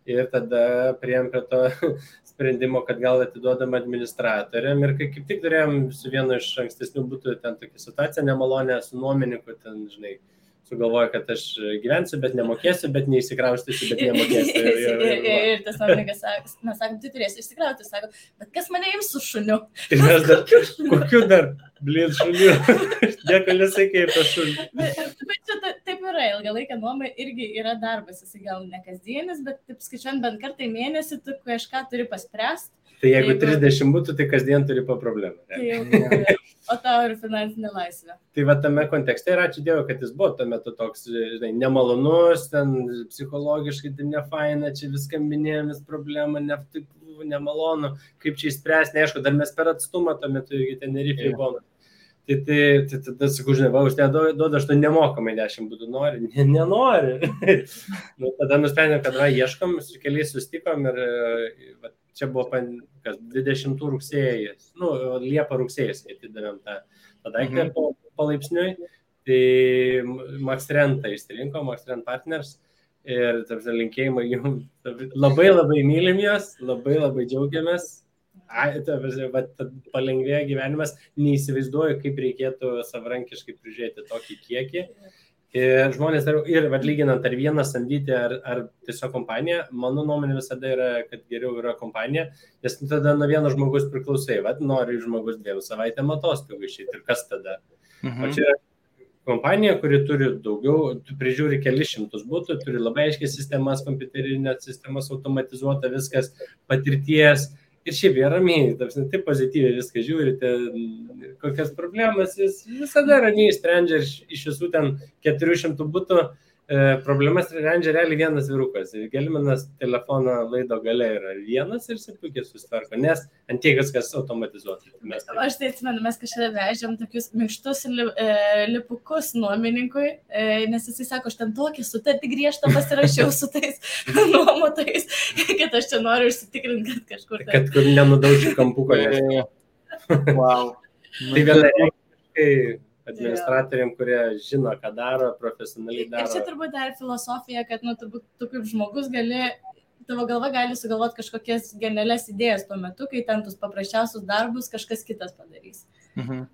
ir tada prieėm prie to sprendimo, kad gal atiduodam administratoriam. Ir kai kaip tik turėjom su vienu iš ankstesnių būtų ten tokia situacija nemalonė su nuomininku, ten, žinai, sugalvoja, kad aš gyvensiu, bet nemokėsiu, bet neįsikraustysiu, bet nemokėsiu. Ir, ir, ir, ir, ir tas nuomininkas sako, mes sakom, tu turėsi išsikrauti, sako, bet kas mane ims su šuniu? Ir mes dar, kokiu dar, blin, šuniu? Dėkui, nesakė apie šunį. Bet, bet čia taip yra, ilgalaikė nuoma irgi yra darbas, jis gal ne kasdienis, bet taip skaičiuojant bent kartą į mėnesį, tu kažką turi paspręsti. Tai jeigu, jeigu 30 būtų, tai kasdien turi po problemą. Tai o tau ir finansinė laisvė. Tai va tame kontekste ir ačiū Dievui, kad jis buvo tuo metu toks, žinai, nemalonus, ten psichologiškai tai nefaina, čia viską minėjom, vis problema, ne, taip, nemalonu, kaip čia įspręsti, neaišku, dar mes per atstumą tuo metu, irgi ten nerifai buvo. Tai, tai, tai tada sakau, žinai, va, už tai duoda, aš to nemokamai 10 būdų nori, ne, nenori. nu, tada nusprendėm, kad va, ieškom, su keliais sustikom ir va, čia buvo kas 20 rugsėjas, nu, Liepa rugsėjas, atidavėm tą, tą daiktą mhm. palaipsniui. Tai Max Rentą išsirinko, Max Rent Partners. Ir tarsi linkėjimai jums labai labai mylim jos, labai labai džiaugiamės palengvėja gyvenimas, neįsivaizduoju, kaip reikėtų savarankiškai prižiūrėti tokį kiekį. Ir žmonės, ir vad lyginant, ar vieną samdyti, ar, ar tiesiog kompaniją, mano nuomonė visada yra, kad geriau yra kompanija, nes tada nuo vieno žmogus priklausai, vad nori žmogus dviejų savaitėm atostogų išėti ir kas tada. Mhm. O čia yra kompanija, kuri turi daugiau, prižiūri kelius šimtus būtų, turi labai aiškiai sistemas, kompiuterinės sistemas, automatizuota viskas, patirties, ir šiaip jie ramiai, tarsi taip pozityviai viską žiūrite, kokias problemas jis visada ramiai sprendžia ir iš visų ten 400 būtų E, problemas sprendžia realiai vienas vyrukas. Gelminas telefono laido gale yra vienas ir jis puikiai susitvarko, nes ant tiek viskas automatizuota. Mes. Aš tai atsimenu, mes kažkada vežėm tokius minkštus li, e, lipukus nuomininkui, e, nes jisai sako, aš ten tokį sutartį griežtą pasirašiau su tais nuomotais, kad aš čia noriu užsitikrinti, kad kažkur. Tai. Kad kur nenudaužiu kampuko. wow. tai vienareiškiškai administratoriam, kurie žino, ką daro, profesionaliai daro. Ir čia turbūt dar filosofija, kad, nu, turbūt tu kaip žmogus gali, tavo galva gali sugalvoti kažkokias genialias idėjas tuo metu, kai ten tus paprasčiausius darbus kažkas kitas padarys. Mhm.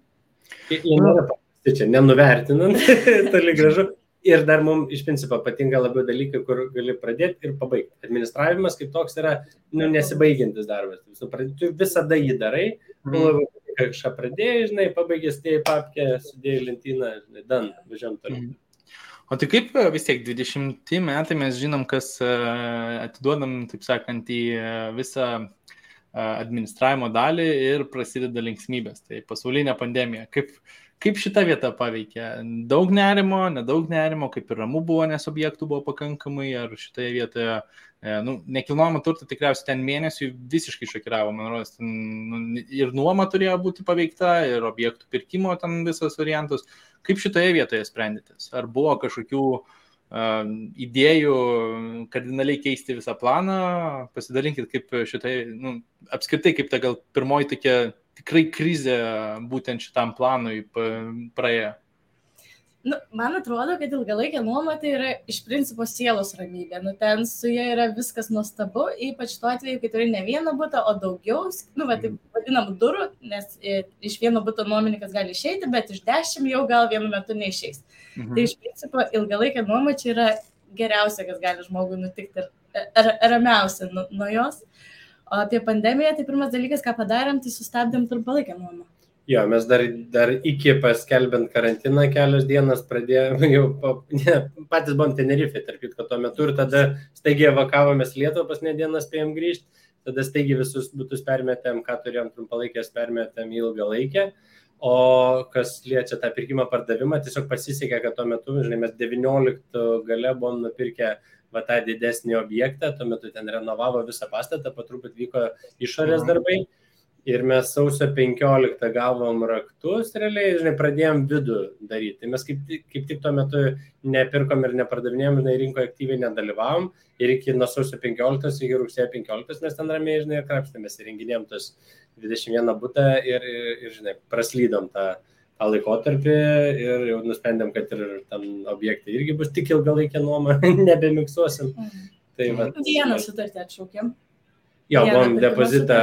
Paprasti čia, nenuvertinant, toli gražu. Ir dar mums iš principo patinka labiau dalykai, kur gali pradėti ir pabaigti. Administravimas kaip toks yra nu, nesibaigiantis darbas. Tu visada jį darai, mm kažką pradėjai, žinai, pabaigė, stėjai papkę, sudėjai lentyną, žinai, dan, važiuom toliau. Mhm. O tai kaip e, vis tiek 20 metai mes žinom, kas e, atiduodam, taip sakant, į e, visą administravimo dalį ir prasideda linksmybės. Tai pasaulinė pandemija. Kaip, kaip šita vieta paveikė? Daug nerimo, nedaug nerimo, kaip ir ramu buvo, nes objektų buvo pakankamai, ar šitoje vietoje E, nu, nekilnojamo turto tikriausiai ten mėnesių visiškai šokiravo, man rodos, ten, nu, ir nuoma turėjo būti paveikta, ir objektų pirkimo ten visas variantus. Kaip šitoje vietoje sprendėtės? Ar buvo kažkokių uh, idėjų kardinaliai keisti visą planą? Pasidalinkit, kaip šitai, nu, apskritai, kaip ta gal pirmoji tokia tikrai krizė būtent šitam planui praėjo. Nu, man atrodo, kad ilgalaikė nuoma tai yra iš principo sielos ramybė. Nu, ten su ja yra viskas nuostabu, ypač tuo atveju, kai turi ne vieną būtą, o daugiau, nu, va, taip vadinam durų, nes iš vieno būto nuomininkas gali išeiti, bet iš dešimt jau gal vienu metu neišeis. Mhm. Tai iš principo ilgalaikė nuoma čia yra geriausia, kas gali žmogui nutikti ir ramiausia nuo nu jos. O apie pandemiją, tai pirmas dalykas, ką padarėm, tai sustabdėm trumpalaikę nuomą. Jo, mes dar, dar iki paskelbent karantiną kelios dienas pradėjome, jau pa, ne, patys buvom Tenerife, tarp kitko tuo metu ir tada staigiai evakavomės Lietuvą, pas ne dieną spėjom grįžti, tada staigiai visus būtus permetėm, ką turėjom trumpalaikės, permetėm ilgalaikę. O kas liečia tą pirkimą pardavimą, tiesiog pasisekė, kad tuo metu, žinai, mes 19 gale buvom nupirkę va tą didesnį objektą, tuo metu ten renovavo visą pastatą, patruput vyko išorės darbai. Mhm ir mes sausio 15 gavom raktus, realiai, žinai, pradėjom vidų daryti. Tai mes kaip, kaip tik tuo metu nepirkom ir nepardavinėjom, žinai, rinkoje aktyviai nedalyvavom ir iki nuo sausio 15 iki rugsėjo 15 mes ten ramiai, žinai, krapštėmės renginėjom tos 21 būtą ir, ir, ir, žinai, praslydom tą, tą laikotarpį ir jau nusprendėm, kad ir tam objektai irgi bus tik ilgalaikė nuoma, nebemiksuosim. Mhm. Tai, va, Vieną sutartį atšaukėm. Jo, buvom depozitą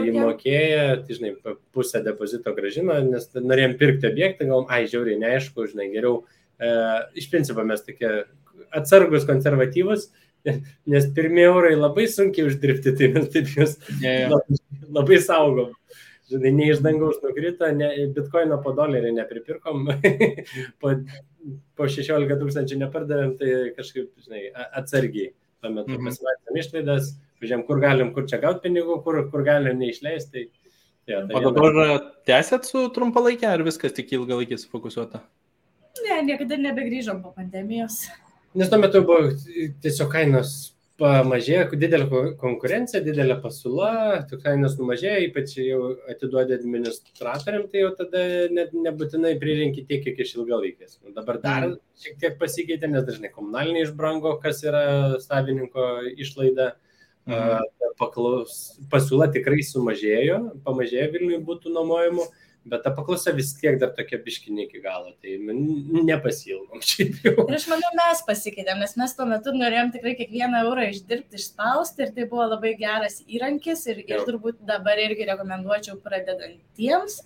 įmokėję, tai žinai, pusę depozito gražino, nes norėjom pirkti objektą, galvom, ai, žiauriai, neaišku, žinai, geriau. E, iš principo mes tokie atsargus, konservatyvus, nes pirmie eurai labai sunkiai uždirbti, tai mes taip juos yeah, yeah. labai, labai saugom. Žinai, ne iš dangaus nukrito, ne, bitkoino po dolerį nepripirkom, po, po 16 tūkstančių nepardavėm, tai kažkaip, žinai, atsargiai. Tuo metu mm -hmm. pasimatėm išlaidas, pažiūrėjom, kur galim, kur čia gauti pinigų, kur, kur galim neišleisti. Tai, ja, tai o dabar viena... tęsėt su trumpalaikė ar viskas tik ilgalaikė sufokusuota? Ne, niekada nebegrįžom po pandemijos. Nes tuo metu buvo tiesiog kainos pamažėjo, didelė konkurencija, didelė pasiūla, kainos numažėjo, ypač jau atiduodė administratoriam, tai jau tada net nebūtinai pririnki tiek, kiek iš ilgalaikės. Dabar dar mm. šiek tiek pasikeitė, nes dažnai komunaliniai išbrango, kas yra savininko išlaida. Mhm Mhm. Paklaus, pasiūla tikrai sumažėjo, pamažėjo Vilniui būtų nuomojimų, bet ta paklausa vis tiek dar tokia biškinė iki galo, tai nepasilgom šiaip jau. Ir aš manau, mes pasikeitėm, nes mes tuo metu norėjom tikrai kiekvieną eurą išdirbti, išspausti ir tai buvo labai geras įrankis ir, ir turbūt dabar irgi rekomenduočiau pradedantiems.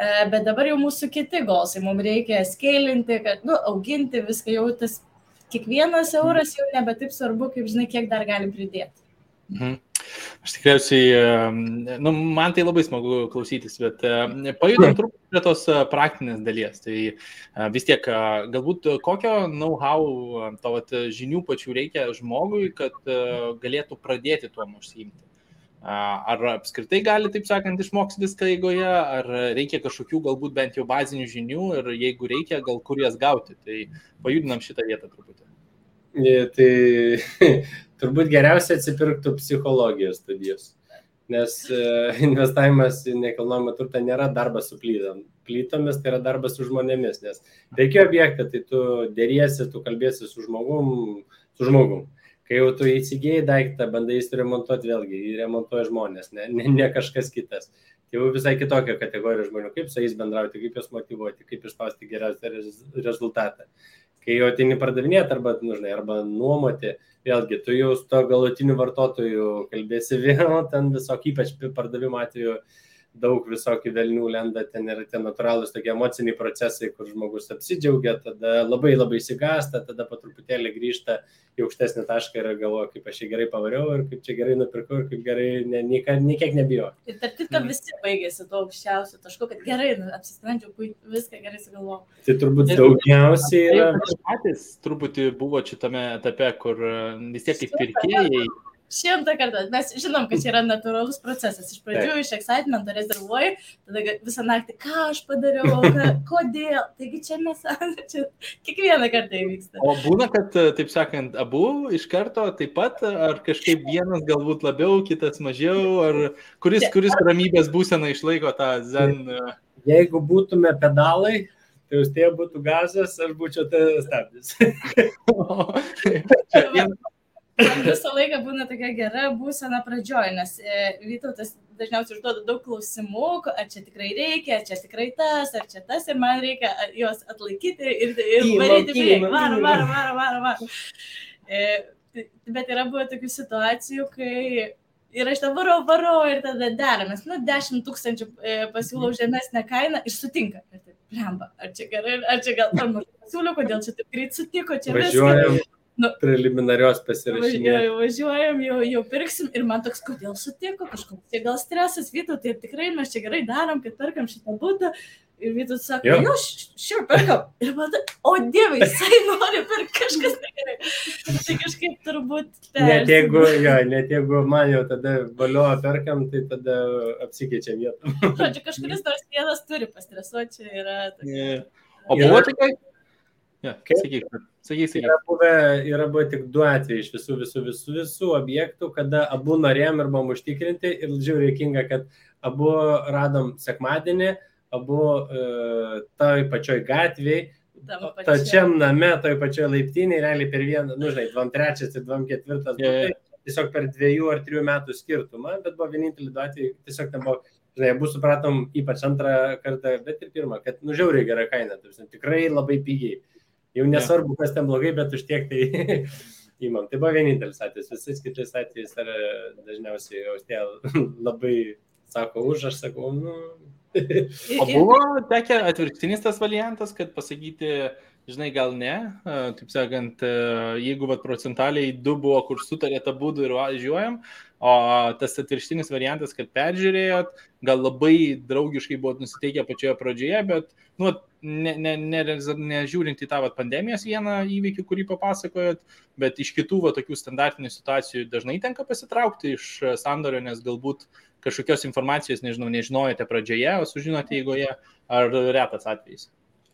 E, bet dabar jau mūsų kiti golsai, mums reikia skailinti, kad, nu, auginti viską jau tas kiekvienas euras jau nebe taip svarbu, kaip žinai, kiek dar galim pridėti. Mhm. Aš tikriausiai, nu, man tai labai smagu klausytis, bet pajudam truputį prie tos e, praktinės dalies. Tai e, vis tiek, e, galbūt kokio know-how, to vat, žinių pačių reikia žmogui, kad galėtų pradėti tuo užsiimti. Ar apskritai gali, taip sakant, išmokti viską eigoje, ar reikia kažkokių galbūt bent jau bazinių žinių ir jeigu reikia, gal kur jas gauti. Tai pajudinam šitą vietą truputį. Tai turbūt geriausia atsipirktų psichologijos studijos nes e, investavimas į nekilnojamą turtą nėra darbas su plytom. plytomis, tai yra darbas su žmonėmis, nes veikia objektą, tai tu dėriesi, tu kalbėsi su žmogum, su žmogum. Kai jau tu įsigėjai daiktą, bandai jį remontuoti vėlgi, jį remontuoja žmonės, ne, ne, ne kažkas kitas. Tai jau visai kitokia kategorija žmonių, kaip su jais bendrauti, kaip juos motivuoti, kaip išspausti geriausią rezultatą. Kai jau atini pardavinėti arba, nu, žinai, arba nuomoti, vėlgi, tu jau su to galutiniu vartotoju kalbėsi vėl, ten visok, ypač pardavimo atveju, daug visokių velnių lenda, ten yra tie natūralūs tokie emociniai procesai, kur žmogus apsidžiaugia, tada labai labai įsigasta, tada po truputėlį grįžta į aukštesnį tašką ir galvoja, kaip aš jį gerai pavariau ir kaip čia gerai nupirkau ir kaip gerai, ne, nei, nei kiek nebijo. Ir tarp kitko visi baigėsi tuo aukščiausiu tašku, kad gerai, nu, apsisprendžiau, viską gerai sugalvojau. Tai turbūt daugiausiai yra. Patys truputį buvo šitame etape, kur vis tiek kaip pirkėjai šimtą kartą. Mes žinom, kad čia yra natūralus procesas. Iš pradžių iš excitemento rezervuoji, tada visą naktį, ką aš padariau, ką, kodėl. Taigi čia mes, čia kiekvieną kartą įvyksta. O būna, kad, taip sakant, abu iš karto taip pat, ar kažkaip vienas galbūt labiau, kitas mažiau, ar kuris, kuris ramybės būseną išlaiko tą zen. Jeigu būtume pedalai, tai jūs tie būtų gazas, aš būčiau tas stabdis. man visą laiką būna tokia gera būsena pradžioje, nes e, Vytautas dažniausiai užduoda daug klausimų, ar čia tikrai reikia, ar čia tikrai tas, ar čia tas, ir man reikia juos atlaikyti ir, ir varyti priekį. Varo, varo, varo, varo, varo. E, bet yra buvo tokių situacijų, kai ir aš dabar varau, varau ir tada deramės, nu, 10 tūkstančių e, pasiūlau žemesnę kainą ir sutinka. Ir taip, lemba, ar čia gerai, ar čia gal per mažai pasiūliau, kodėl čia taip greit sutiko, čia viskas nu, preliminarios pasirašinėjimo. Važiuojam, jau, jau pirksim ir man toks, kodėl sutiko, kažkoks, tai gal stresas, Vytau, tai tikrai mes čia gerai darom, kad perkam šitą būtą. Ir Vytas sako, jo, jo šiur perkam. Ir man, o dievai, jisai nori pirkti kažkas negerai. Tai kažkaip turbūt. Persim. Net jeigu, jo, net jeigu man jau tada valio perkam, tai tada apsikeičia vietą. Žodžiu, kažkuris nors vienas turi pastresuoti, čia yra. Tokia... Yeah. O buvo tokia, Ja, sakyk, sakyk, sakyk. Yra buvę, yra buvę tik du atvejai iš visų, visų, visų, visų objektų, kada abu norėjom ir buvom užtikrinti ir žiūrėjau reikinga, kad abu radom sekmadienį, abu uh, toj pačioj gatvėje, tačiam name, toj pačioj laiptinėje, realiai per vieną, nu žinai, 23 ir 24 yeah, yeah. tiesiog per dviejų ar trijų metų skirtumą, bet buvo vienintelį du atvejai, tiesiog nebuvo, žinai, abu supratom ypač antrą kartą, bet ir pirmą, kad nužiauriai gera kaina, tikrai labai pigiai. Jau nesvarbu, kas ten blogai, bet už tiek tai įmam. Tai buvo vienintelis atvejis. Visais kitais atvejais yra dažniausiai jau tie labai sako už, aš sakau, nu. o buvo tekę atvirkštinis tas variantas, kad pasakyti, žinai, gal ne, taip sakant, jeigu vat, procentaliai du buvo, kur sutarė tą būdų ir važiuojam, o tas atvirkštinis variantas, kad peržiūrėjot, gal labai draugiškai buvot nusiteikę pačioje pradžioje, bet, nu, nežiūrint ne, ne, ne į tą vat, pandemijos vieną įvykį, kurį papasakojot, bet iš kitų va, tokių standartinių situacijų dažnai tenka pasitraukti iš sandorio, nes galbūt kažkokios informacijos, nežinau, nežinojate pradžioje, o sužinote eigoje, ar retas atvejis.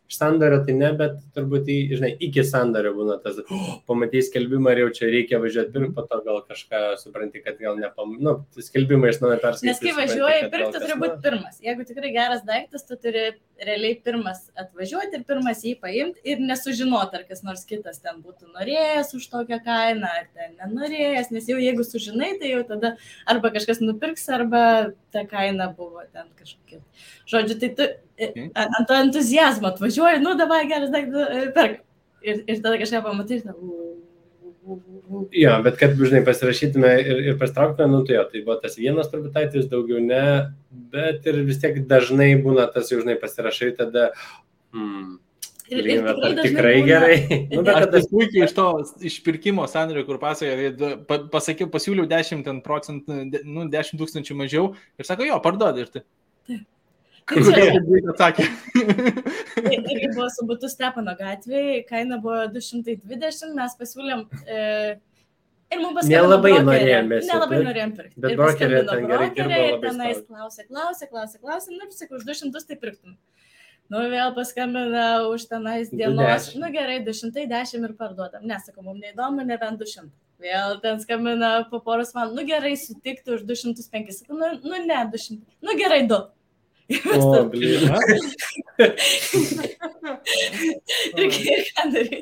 Iš sandario tai ne, bet turbūt, į, žinai, iki sandario būna tas, oh, pamatys skelbimą ir jau čia reikia važiuoti pirkti, po to gal kažką supranti, kad gal nepam... Nu, skelbimą iš naujo perskaityti. Nes kai važiuoji pirkti, tu turi būti pirmas. Jeigu tikrai geras daiktas, tu turi realiai pirmas atvažiuoti ir pirmas jį paimti ir nesužinoti, ar kas nors kitas ten būtų norėjęs už tokią kainą, ar ten nenorėjęs, nes jau jeigu sužinai, tai jau tada arba kažkas nupirks, arba ta kaina buvo ten kažkokia. Žodžiu, tai tu. Ant to entuzijazmo atvažiuoji, nu, davai geras daiktas, e, perk. Ir, ir tada kažką pamatai, na, Jo, bet kad, žinai, pasirašytume ir, ir pastrauktume, nu, tai jo, tai buvo tas vienas turbūt atvejis, daugiau ne, bet ir vis tiek dažnai būna tas, jau, žinai, pasirašai tada, hmm, Ir, ir tikrai, tikrai būna, gerai. Nu, bet tada puikiai iš to išpirkimo sandario, kur pasakoja, pasakiau, pasiūliau 10 procentų, nu, 10 tūkstančių mažiau ir sako, jo, parduodi ir tai. Taip. Atsakė. Irgi buvo su būtų Stepano gatvėje, kaina buvo 220, mes pasiūlėm. E, ir mums paskambino. Nelabai norėjom, mes. Nelabai norėjom pirkti. Bet brokerė ten gerai dirbo. Ir tenais klausė, klausė, klausė, klausė, nu ir sakiau, už 200 tai pirktum. Nu, vėl paskambina už tenais dienos. Nu, gerai, 210 ir parduodam. Nesakau, mums neįdomu, nebent 200. Vėl ten skambina po poros man, nu gerai, sutikti už 205. Sakau, nu, nu ne, 200. Nu gerai, 2. O, blin. ir ką daryti?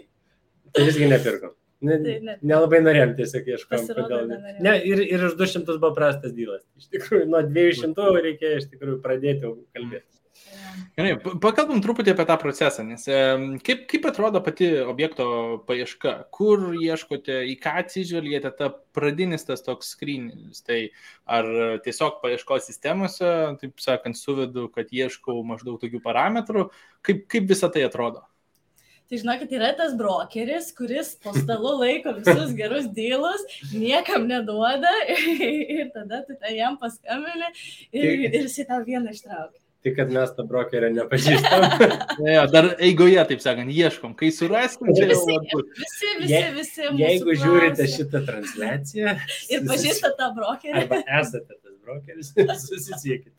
Tai visgi nepirkom. Ne, Tai ne. nelabai norėjom tiesiog Pasirodo, kodėl. ne. Ne, ir, ir už 200 buvo prastas dylas. Iš tikrųjų, nuo 200 reikėjo iš tikrųjų pradėti kalbėti. Gerai, pa- pakalbam truputį apie tą procesą, nes kaip, kaip atrodo pati objekto paieška, kur ieškote, į ką atsižvelgėte, ta pradinis tas toks skrynis, tai ar tiesiog paieškos sistemose, taip sakant, suvedu, kad ieškau maždaug tokių parametrų, kaip, kaip visą tai atrodo? Tai žinokit, yra tas brokeris, kuris po stalu laiko visus gerus dylus, niekam neduoda ir tada tu ten jam paskambini ir, ir jisai tau vieną ištraukia. Tik, kad mes tą brokerę nepažįstam. Ja, dar eigoje, taip sakant, ieškom, kai surasim, čia jau bus. Visi, visi, Je- visi. Jeigu žiūrite šitą transliaciją Ir pažįstate tą brokerį. arba esate tas brokeris, susisiekite.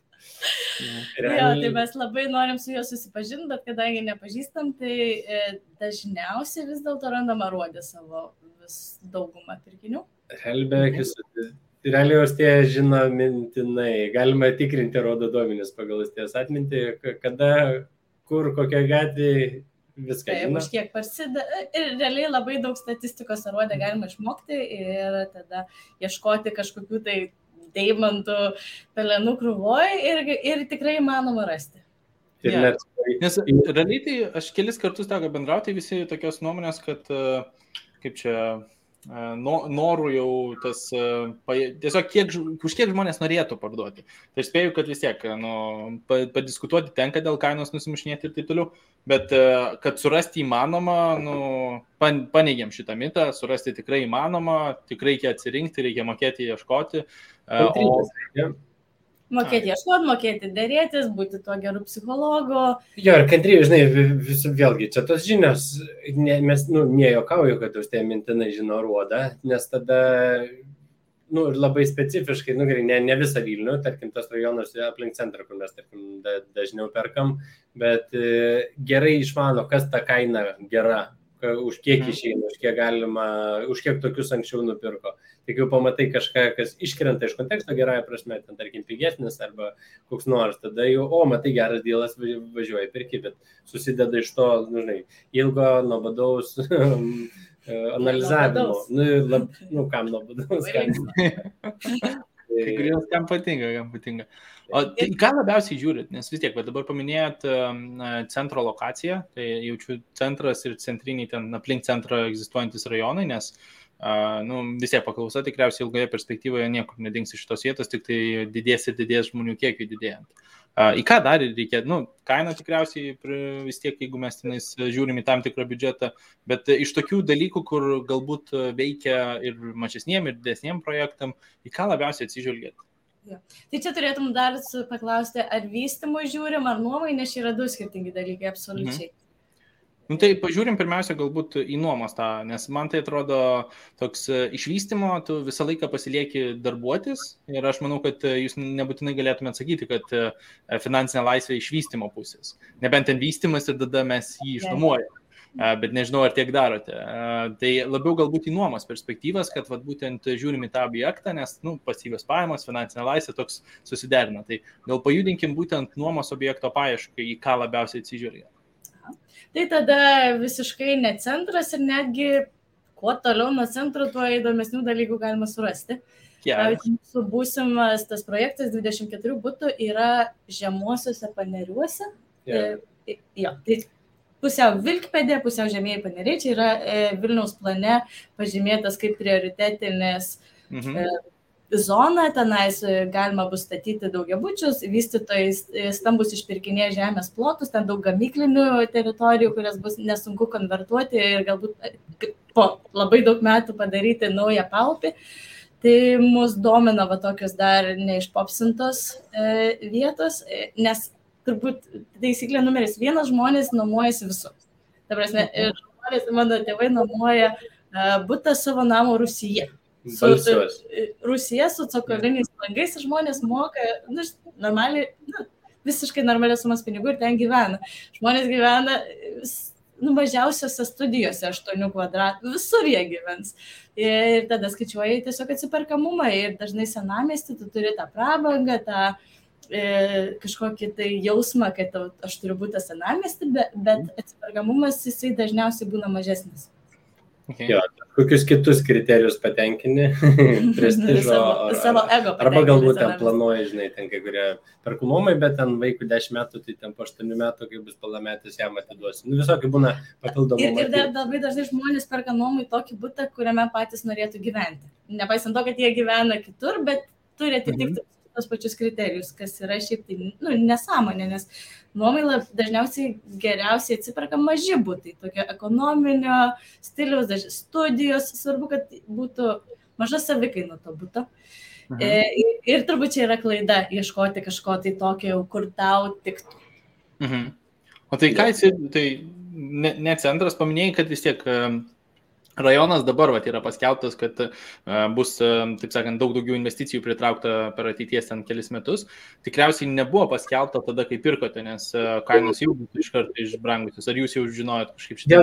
Jo, tai mes labai norim su juo susipažinti, bet kadangi nepažįstam, tai e, dažniausiai vis dėlto randam aruodį savo vis daugumą pirkinių. Helbeck, realiai tie žino mintinai. Galima tikrinti rodo duomenis pagal ties atmintį, kada, kur, kokia gatvė, viską Tai žino. už kiek parsideda. Ir realiai labai daug statistikos aruodė galima išmokti ir tada ieškoti kažkokių tai deimantų pelenų krūvoje ir, ir tikrai įmanoma rasti. Ir Jo. net Nes realiai tai aš kelis kartus teko bendrauti visi tokios nuomonės, kad kaip čia norų jau tas, e, tiesiog kiek, už kiek žmonės norėtų parduoti. Tai aš spėju, kad vis tiek nu, pa- padiskutuoti tenka dėl kainos nusimušinėti ir taip toliau, bet e, kad surasti įmanoma, nu, pan- paneigiam šitą mitą, surasti tikrai įmanoma, tikrai reikia atsirinkti, reikia mokėti ieškoti. E, O, kantrybės reikia. Mokėti ieškoti, mokėti dėrėtis, būti tuo geru psichologu. Jo, ir kantrybė, žinai, vi- vis, vėlgi, čia tos žinios, ne, mes, nu, nejokauju, kad už tai mintinai žino ruodą, nes tada, nu, ir labai specifiškai, nu, gerai, ne, ne visą Vilnių, tarkim, tas rajonas aplink centrą, kur mes, tarkim, da, dažniau perkam, bet e, gerai išmano, kas ta kaina gera, už kiek Mhm. išeina, už kiek galima, už kiek tokius anksčiau nupirko. Tik jau pamatai kažką, kas iškrenta iš konteksto gerąją prasme, ten tarkim pigesnis arba koks nors, tada jau, o, matai, geras dėlas, važiuoji pirki, bet susideda iš to, nu, žinai, ilgo, nuobodaus analizavimo. Nuobodaus. Nu, lab, nu, kam nuobodaus. Kai kuriems kam patinka, kam patinka. O tai ką labiausiai žiūrit, nes vis tiek, bet dabar paminėjot um, centro lokaciją, tai jaučiu centras ir centriniai ten aplink centrą egzistuojantis rajonai, nes uh, nu, vis tiek paklausa tikriausiai ilgoje perspektyvoje niekur nedings iš šitos vietos, tik tai didės ir didės žmonių kiekiu didėjant. Į ką dar reikia, nu, kaina tikriausiai vis tiek, jeigu mes tenais žiūrim į tam tikrą biudžetą, bet iš tokių dalykų, kur galbūt veikia ir mažesniem, ir didesniem projektam, į ką labiausiai atsižvelgėt? Tai čia turėtum dar paklausti, ar vystimui žiūrim, ar nuomai, nes čia yra du skirtingi dalykai, absoliučiai. Nu, tai pažiūrim pirmiausia galbūt į nuomos tą, nes man tai atrodo toks e, išvystymo, tu visą laiką pasilieki darbuotis ir aš manau, kad e, jūs nebūtinai galėtumėte sakyti, kad e, finansinė laisvė išvystymo pusės. Nebent ten vystimas ir tada mes jį išnuomojame. Bet nežinau, ar tiek darote. Tai labiau galbūt į nuomos perspektyvas, kad vat, būtent žiūrim į tą objektą, nes nu, pasyvios pajamos, finansinė laisvė toks susiderina. Tai gal pajudinkim būtent nuomos objekto paieškai, į ką labiausiai atsižvelgia. Tai tada visiškai ne centras ir netgi kuo toliau nuo centro, tuo įdomesnių dalykų galima surasti. Pavyzdžiui, mūsų būsimas tas projektas 24 būtų yra žemuosiuose paneriuose. Yeah. E, Jo, tai pusiau Vilkpėdė, pusiau žemėjai paneriai, čia yra e, Vilniaus plane pažymėtas kaip prioritetinis Mhm. Zona, tenais e, galima bus statyti daugiabučius, vystytojai e, stambus išpirkinė žemės plotus, ten daug gamyklinių teritorijų, kurias bus nesunku konvertuoti ir galbūt e, po labai daug metų padaryti naują paupį. Tai mus domina va tokios dar neišpopsintos e, vietos, nes turbūt taisyklė numeris vienas žmonės nuomojasi visur. Ta prasme, ir žmonės, mano tėvai nuomoja e, būtą savo namo Rusiją. Su, Balsuos. Rusija su cokoliniais langais žmonės moka, nu, normaliai, nu, visiškai normalias sumas pinigų ir ten gyvena. Žmonės gyvena nu, mažiausiose studijose 8 kvadratų, visur jie gyvens. Ir tada skaičiuoji tiesiog atsiperkamumą ir dažnai senamesti tu turi tą prabangą, tą e, kažkokį tai jausmą, kad aš turiu būti senamesti, bet, bet atsiperkamumas jisai dažniausiai būna mažesnis. Okay. Jo, kokius kitus kriterijus patenkini, prestižo. savo, ar, savo ego. Arba galbūt ten planuoji, žinai, ten kai kurie perku nuomai, bet ten vaikų 10 metų, tai ten po 8 metų, kai bus palametis, jam atiduosi. Nu, visokių būna papildomų. Ir, ir dar labai dažnai žmonės perka nuomai tokį būtą, kuriame patys norėtų gyventi. Nepaisant to, kad jie gyvena kitur, bet turi atitikti mhm tos pačius kriterijus, kas yra šiaip tai nu, nesąmonė, nes nuomai dažniausiai geriausiai atsiperka maži būtai, tokio ekonominio stiliaus, dažniausiai studijos, svarbu, kad būtų maža savikaina to būtų. Mhm. E, ir turbūt čia yra klaida ieškoti kažko tai tokio, kur tau tiktų. Mhm. O tai ką tai ne, ne centras, paminėjai, kad vis tiek Rajonas dabar vat, yra paskelbtas, kad uh, bus, uh, taip sakant, daug daugiau investicijų pritraukta per ateities ten kelis metus. Tikriausiai nebuvo paskelbta tada, kai pirkote, nes uh, kainos jau būtų iš karto išbrangusios. Ar jūs jau žinojot kažkaip šitą?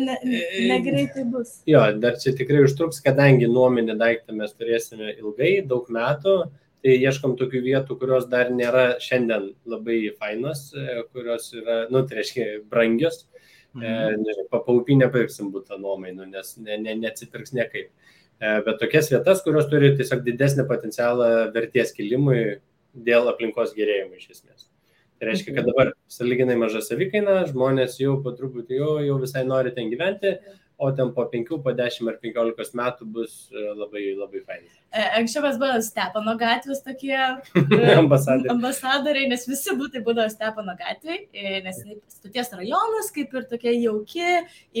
Ne, ne, negreitai bus. Jo, dar čia tikrai užtruks, kadangi nuominį daiktą mes turėsime ilgai, daug metų. Tai ieškom tokių vietų, kurios dar nėra šiandien labai fainos, kurios yra, nu, tai reiškia, brangios. Mhm. E, Papaupį nepirksim būtą nuomai, nu, nes ne, ne, neatsipirks niekaip. E, bet tokias vietas, kurios turi tiesiog didesnį potencialą vertės kilimui dėl aplinkos gerėjimo iš esmės. Tai reiškia, kad mhm. dabar saliginai maža savikaina, žmonės jau po truputį jau, jau visai nori ten gyventi, o ten po 5, po 10 ar 15 metų bus e, labai, labai fainai. E, anksčiau mes buvome Stepano gatvės tokie ambasadoriai. ambasadoriai, nes visi būtai būdavo Stepano gatvėje, nes stoties rajonas kaip ir tokia jauki,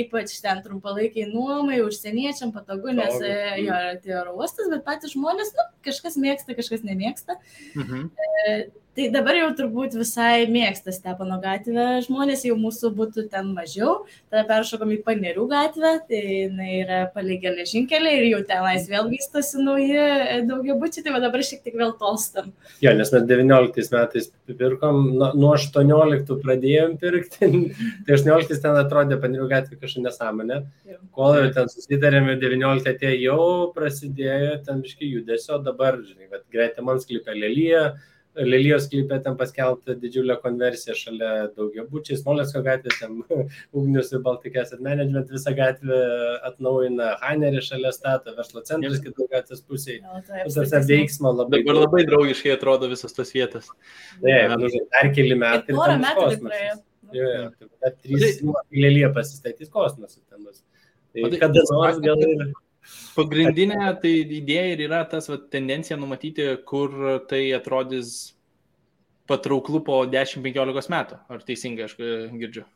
ypač ten trumpalaikiai nuomai, užsieniečiam patogu, nes e, jo yra tai oro uostas, bet patys žmonės, nu, kažkas mėgsta, kažkas nemėgsta. Mhm. E, Tai dabar jau turbūt visai mėgsta Stepano gatvę, žmonės jau mūsų būtų ten mažiau, tada peršokom į Panerių gatvę, tai jinai yra palei geležinkelį ir jau tenais vėl vystosi nauji e, daugiabučiai, tai dabar šiek tiek vėl tolstam. Jo, nes mes 19 metais pirkom, nuo 18 pradėjom pirkti, tai 18 ten atrodė Panerių gatvė kažkokia nesąmonė, kol jau ten susidarėme 19 atėjo jau prasidėjo ten biškai judesio, dabar, žinai, greitai man sklypė lelyje Lelijos klipė ten paskelbta didžiulė konversija šalia daugiabučiai, Smolensko gatvė, ten Ugnius ir Baltikės ir Management visą gatvę atnaujina, Hainerį šalia stato, verslo centras kitų gatvės pusėje. Tas veiksmo labai. Dabar labai draugiškai atrodo visas tas vietas. Ne, nu, dar keli metai. Porą metų tai praėjo. Jo, jo, tai trys, nu, Lelija pasistatys ten bus. Tai kada nors gal ir Pagrindinė tai idėja ir yra tas va, tendencija numatyti, kur tai atrodys patrauklų po 10-15 metų. Ar teisingai aš e, girdžiu?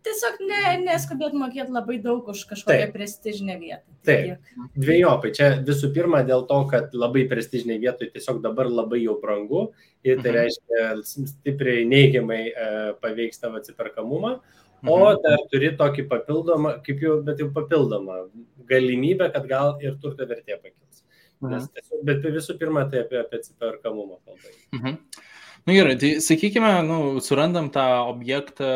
Tiesiog ne, neskubėt mokėti labai daug už kažkokią Taip. prestižinę vietą. Taip, dviejopai. Čia visų pirma dėl to, kad labai prestižiniai vietoj tiesiog dabar labai jau brangu ir tai mhm. reiškia stipriai neigiamai e, paveiks tavo atsiperkamumą. O mhm. dar turi tokį papildomą, kaip jau, bet jau papildomą galimybę, kad gal ir turto vertė pakils. Mhm. Nes tiesiog, bet visų pirma, tai apie, apie atsiperkamumą kalbai. Mhm. Na nu, gerai, tai sakykime, nu, surandam tą objektą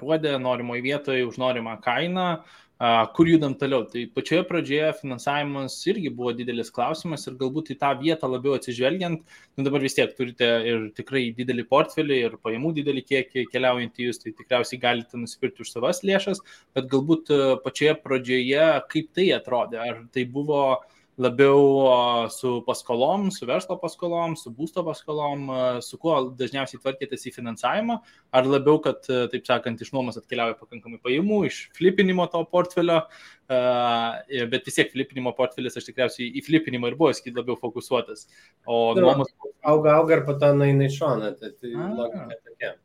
ruodę norimoje vietoje už norimą kainą, uh, Kur judam toliau? Tai pačioje pradžioje finansavimas irgi buvo didelis klausimas ir galbūt į tą vietą labiau atsižvelgiant, nu dabar vis tiek turite ir tikrai didelį portfelį ir pajamų didelį kiekį keliaujant į jūs, tai tikriausiai galite nusipirkti už savas lėšas, bet galbūt pačioje pradžioje kaip tai atrodė, ar tai buvo uh, labiau su paskolom, su verslo paskolom, su būsto paskolom, su kuo dažniausiai tvarkėtės į finansavimą, ar labiau, kad, taip sakant, iš nuomos atkeliauja pakankamai pajamų, iš flipinimo to portfelio, bet vis tiek flipinimo portfelis aš tikriausiai į flipinimą ir buvo skid labiau fokusuotas. O nu, nuomos... Auga, auga ir po to eina į šoną, tai, tai logika tokia.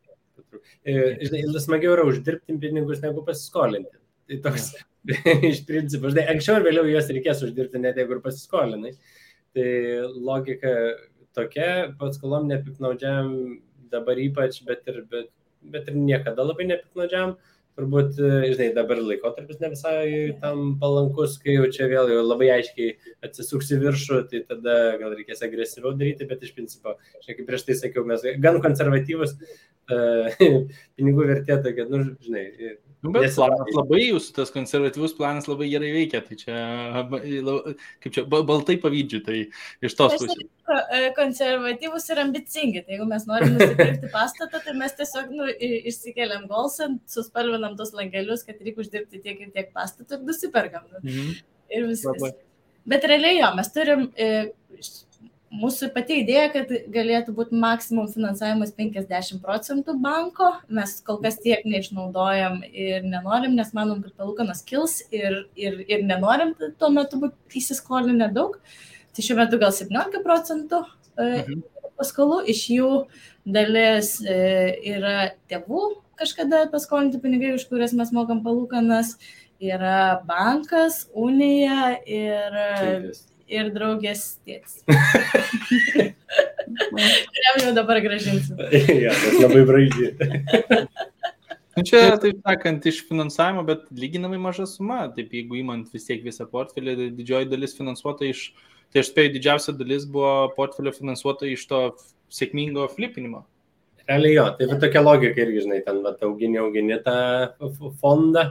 Žinai, smagiau yra uždirbti pinigus negu pasiskolinti. Tai toks iš principo, žinai, anksčiau ir vėliau juos reikės uždirbti, net jeigu ir pasiskolinai. Tai logika tokia, paskolom nepiknaudžiam dabar ypač, bet ir, bet, bet ir niekada labai nepiknaudžiam. turbūt, e, žinai, dabar laikotarpis ne visai tam palankus, kai jau čia vėl jau labai aiškiai atsisuks į viršų, tai tada gal reikės agresyviau daryti, bet iš principo, žinai, kaip prieš tai sakiau, mes gan konservatyvus, uh, pinigų vertė tokia, nu, žinai. Nu, bet planas labai jūsų, tas konservatyvus planas labai gerai veikia, tai čia, kaip čia, baltai pavydžiu, tai iš tos pusės. E, konservatyvus ir ambicingi, tai jeigu mes norime nusipirkti pastatą, tai mes tiesiog nu, išsikeliam golsą, suspalvinam tos langelius, kad reikia uždirbti tiek ir tiek pastatų ir nusiperkam. Nu. Mhm. Ir viskas. Labai. Bet realiai jo, mes turim e, mūsų pati idėja, kad galėtų būti maksimum finansavimas 50 procentų banko. Mes kol kas tiek neišnaudojam ir nenorim, nes manom, kad palūkanos kils ir, ir, ir nenorim tuo metu būti įsiskolinę daug. Tai šiuo metu gal 17 procentų e, mhm. paskolų, iš jų dalis e, yra tėvų kažkada paskolinti pinigai, už kurias mes mokam palūkanas, yra bankas, unija ir... Čiūkis ir draugės tėtis. Kuriam jau dabar gražinsiu. ja, tas labai braidžiai. Nu, čia, taip sakant, iš finansavimo, bet lyginamai maža suma. Taip, jeigu įmant vis tiek visą portfelį, tai didžioji dalis finansuota iš, tai aš spėjau, didžiausia dalis buvo portfelio finansuota iš to sėkmingo flipinimo. Realiai jo, tai tokia logika irgi, žinai, ten vat, augini, augini tą fondą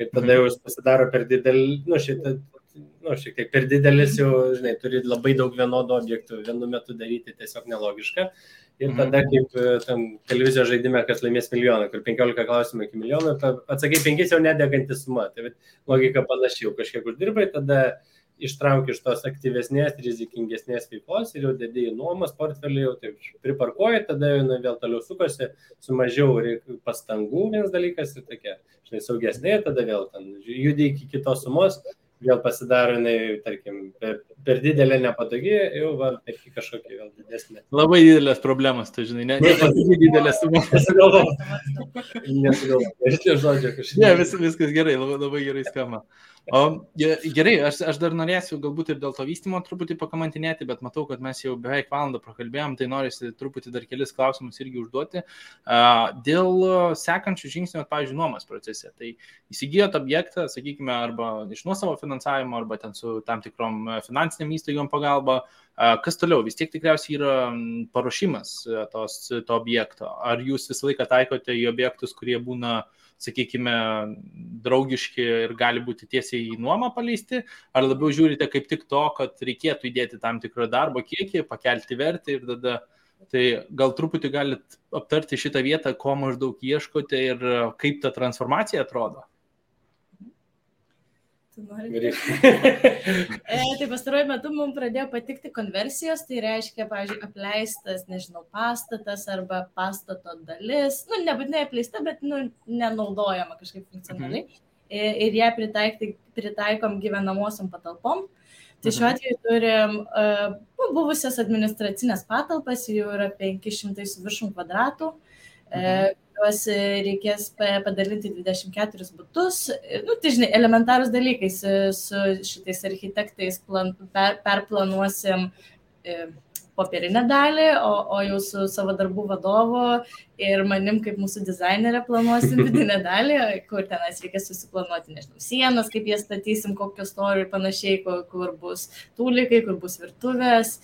ir tada mhm. jau jis pasidaro per didelį, nu, šitą nu, šiek tiek per didelis, jau, žinai, turi labai daug vienodų objektų vienu metu daryti tiesiog nelogiška. Ir mhm. tada, kaip e, tam televizijos žaidime, kas laimės milijoną, kur 15 klausimų iki milijono, atsakai 5 jau nedegantis suma. Tai logika panašiai, jau kažkiek uždirbai, tada ištrauki iš tos aktyvesnės, rizikingesnės veiklos ir jau dedi į nuomas portfelį, jau taip priparkuoji, tada jau vėl toliau sukosi, su mažiau pastangų vienas dalykas ir tokia, žinai, saugesnė, tada vėl ten judi iki kitos sumos, vėl pasidaro, jinai, tarkim, per, per didelė nepatogi, jau va, perki kažkokia vėl didesnė. Labai didelės problemas, tu žinai, ne, ne didelės sumos. Nesugalvoju. Nesugalvoju. Žodžiai kažkaip. Ne, vis, viskas gerai, labai, labai gerai skamba. O, gerai, aš, aš dar norėsiu galbūt ir dėl to vystimo truputį pakamantinėti, bet matau, kad mes jau beveik valandą prakalbėjom, tai norisi truputį dar kelis klausimus irgi užduoti. Dėl sekančių žingsnių, pavyzdžiui, nuomas procese. Tai įsigijot objektą, sakykime, arba iš nuosavo finansavimo, arba ten su tam tikrom finansiniam įstaigom pagalba. Kas toliau? Vis tiek tikriausiai yra paruošimas tos, to objekto. Ar jūs visą laiką taikote į objektus, kurie būna uh, sakykime, draugiški ir gali būti tiesiai į nuomą paleisti, ar labiau žiūrite kaip tik to, kad reikėtų įdėti tam tikrą darbo kiekį, pakelti vertę ir tada Tai gal truputį galit aptarti šitą vietą, ko maždaug ieškote ir kaip ta transformacija atrodo. Tu nori. e, tai pastaruoju metu mums pradėjo patikti konversijos, tai reiškia, pavyzdžiui, apleistas, nežinau, pastatas arba pastato dalis, nu, nebūtinai apleista, bet, nu, nenaudojama kažkaip funkcionaliai. Mhm. Ir, ir ją pritaikti, pritaikom gyvenamosiam patalpom. Tai šiuo mhm. atveju turim uh, buvusias administracinės patalpas, jų yra 500 su viršum kvadratų. E, mhm juos reikės padalinti 24 būtus. Nu, tai žinai, elementarūs dalykai su, šitais architektais plan, per, perplanuosim e, popierinę dalį, o, o jau su savo darbų vadovu ir manim kaip mūsų dizainerė planuosim vidinę dalį, kur tenais reikės susiplanuoti, nežinau, sienas, kaip jas statysim, kokios storių ir panašiai, kur, kur bus tūlikai, kur bus virtuvės,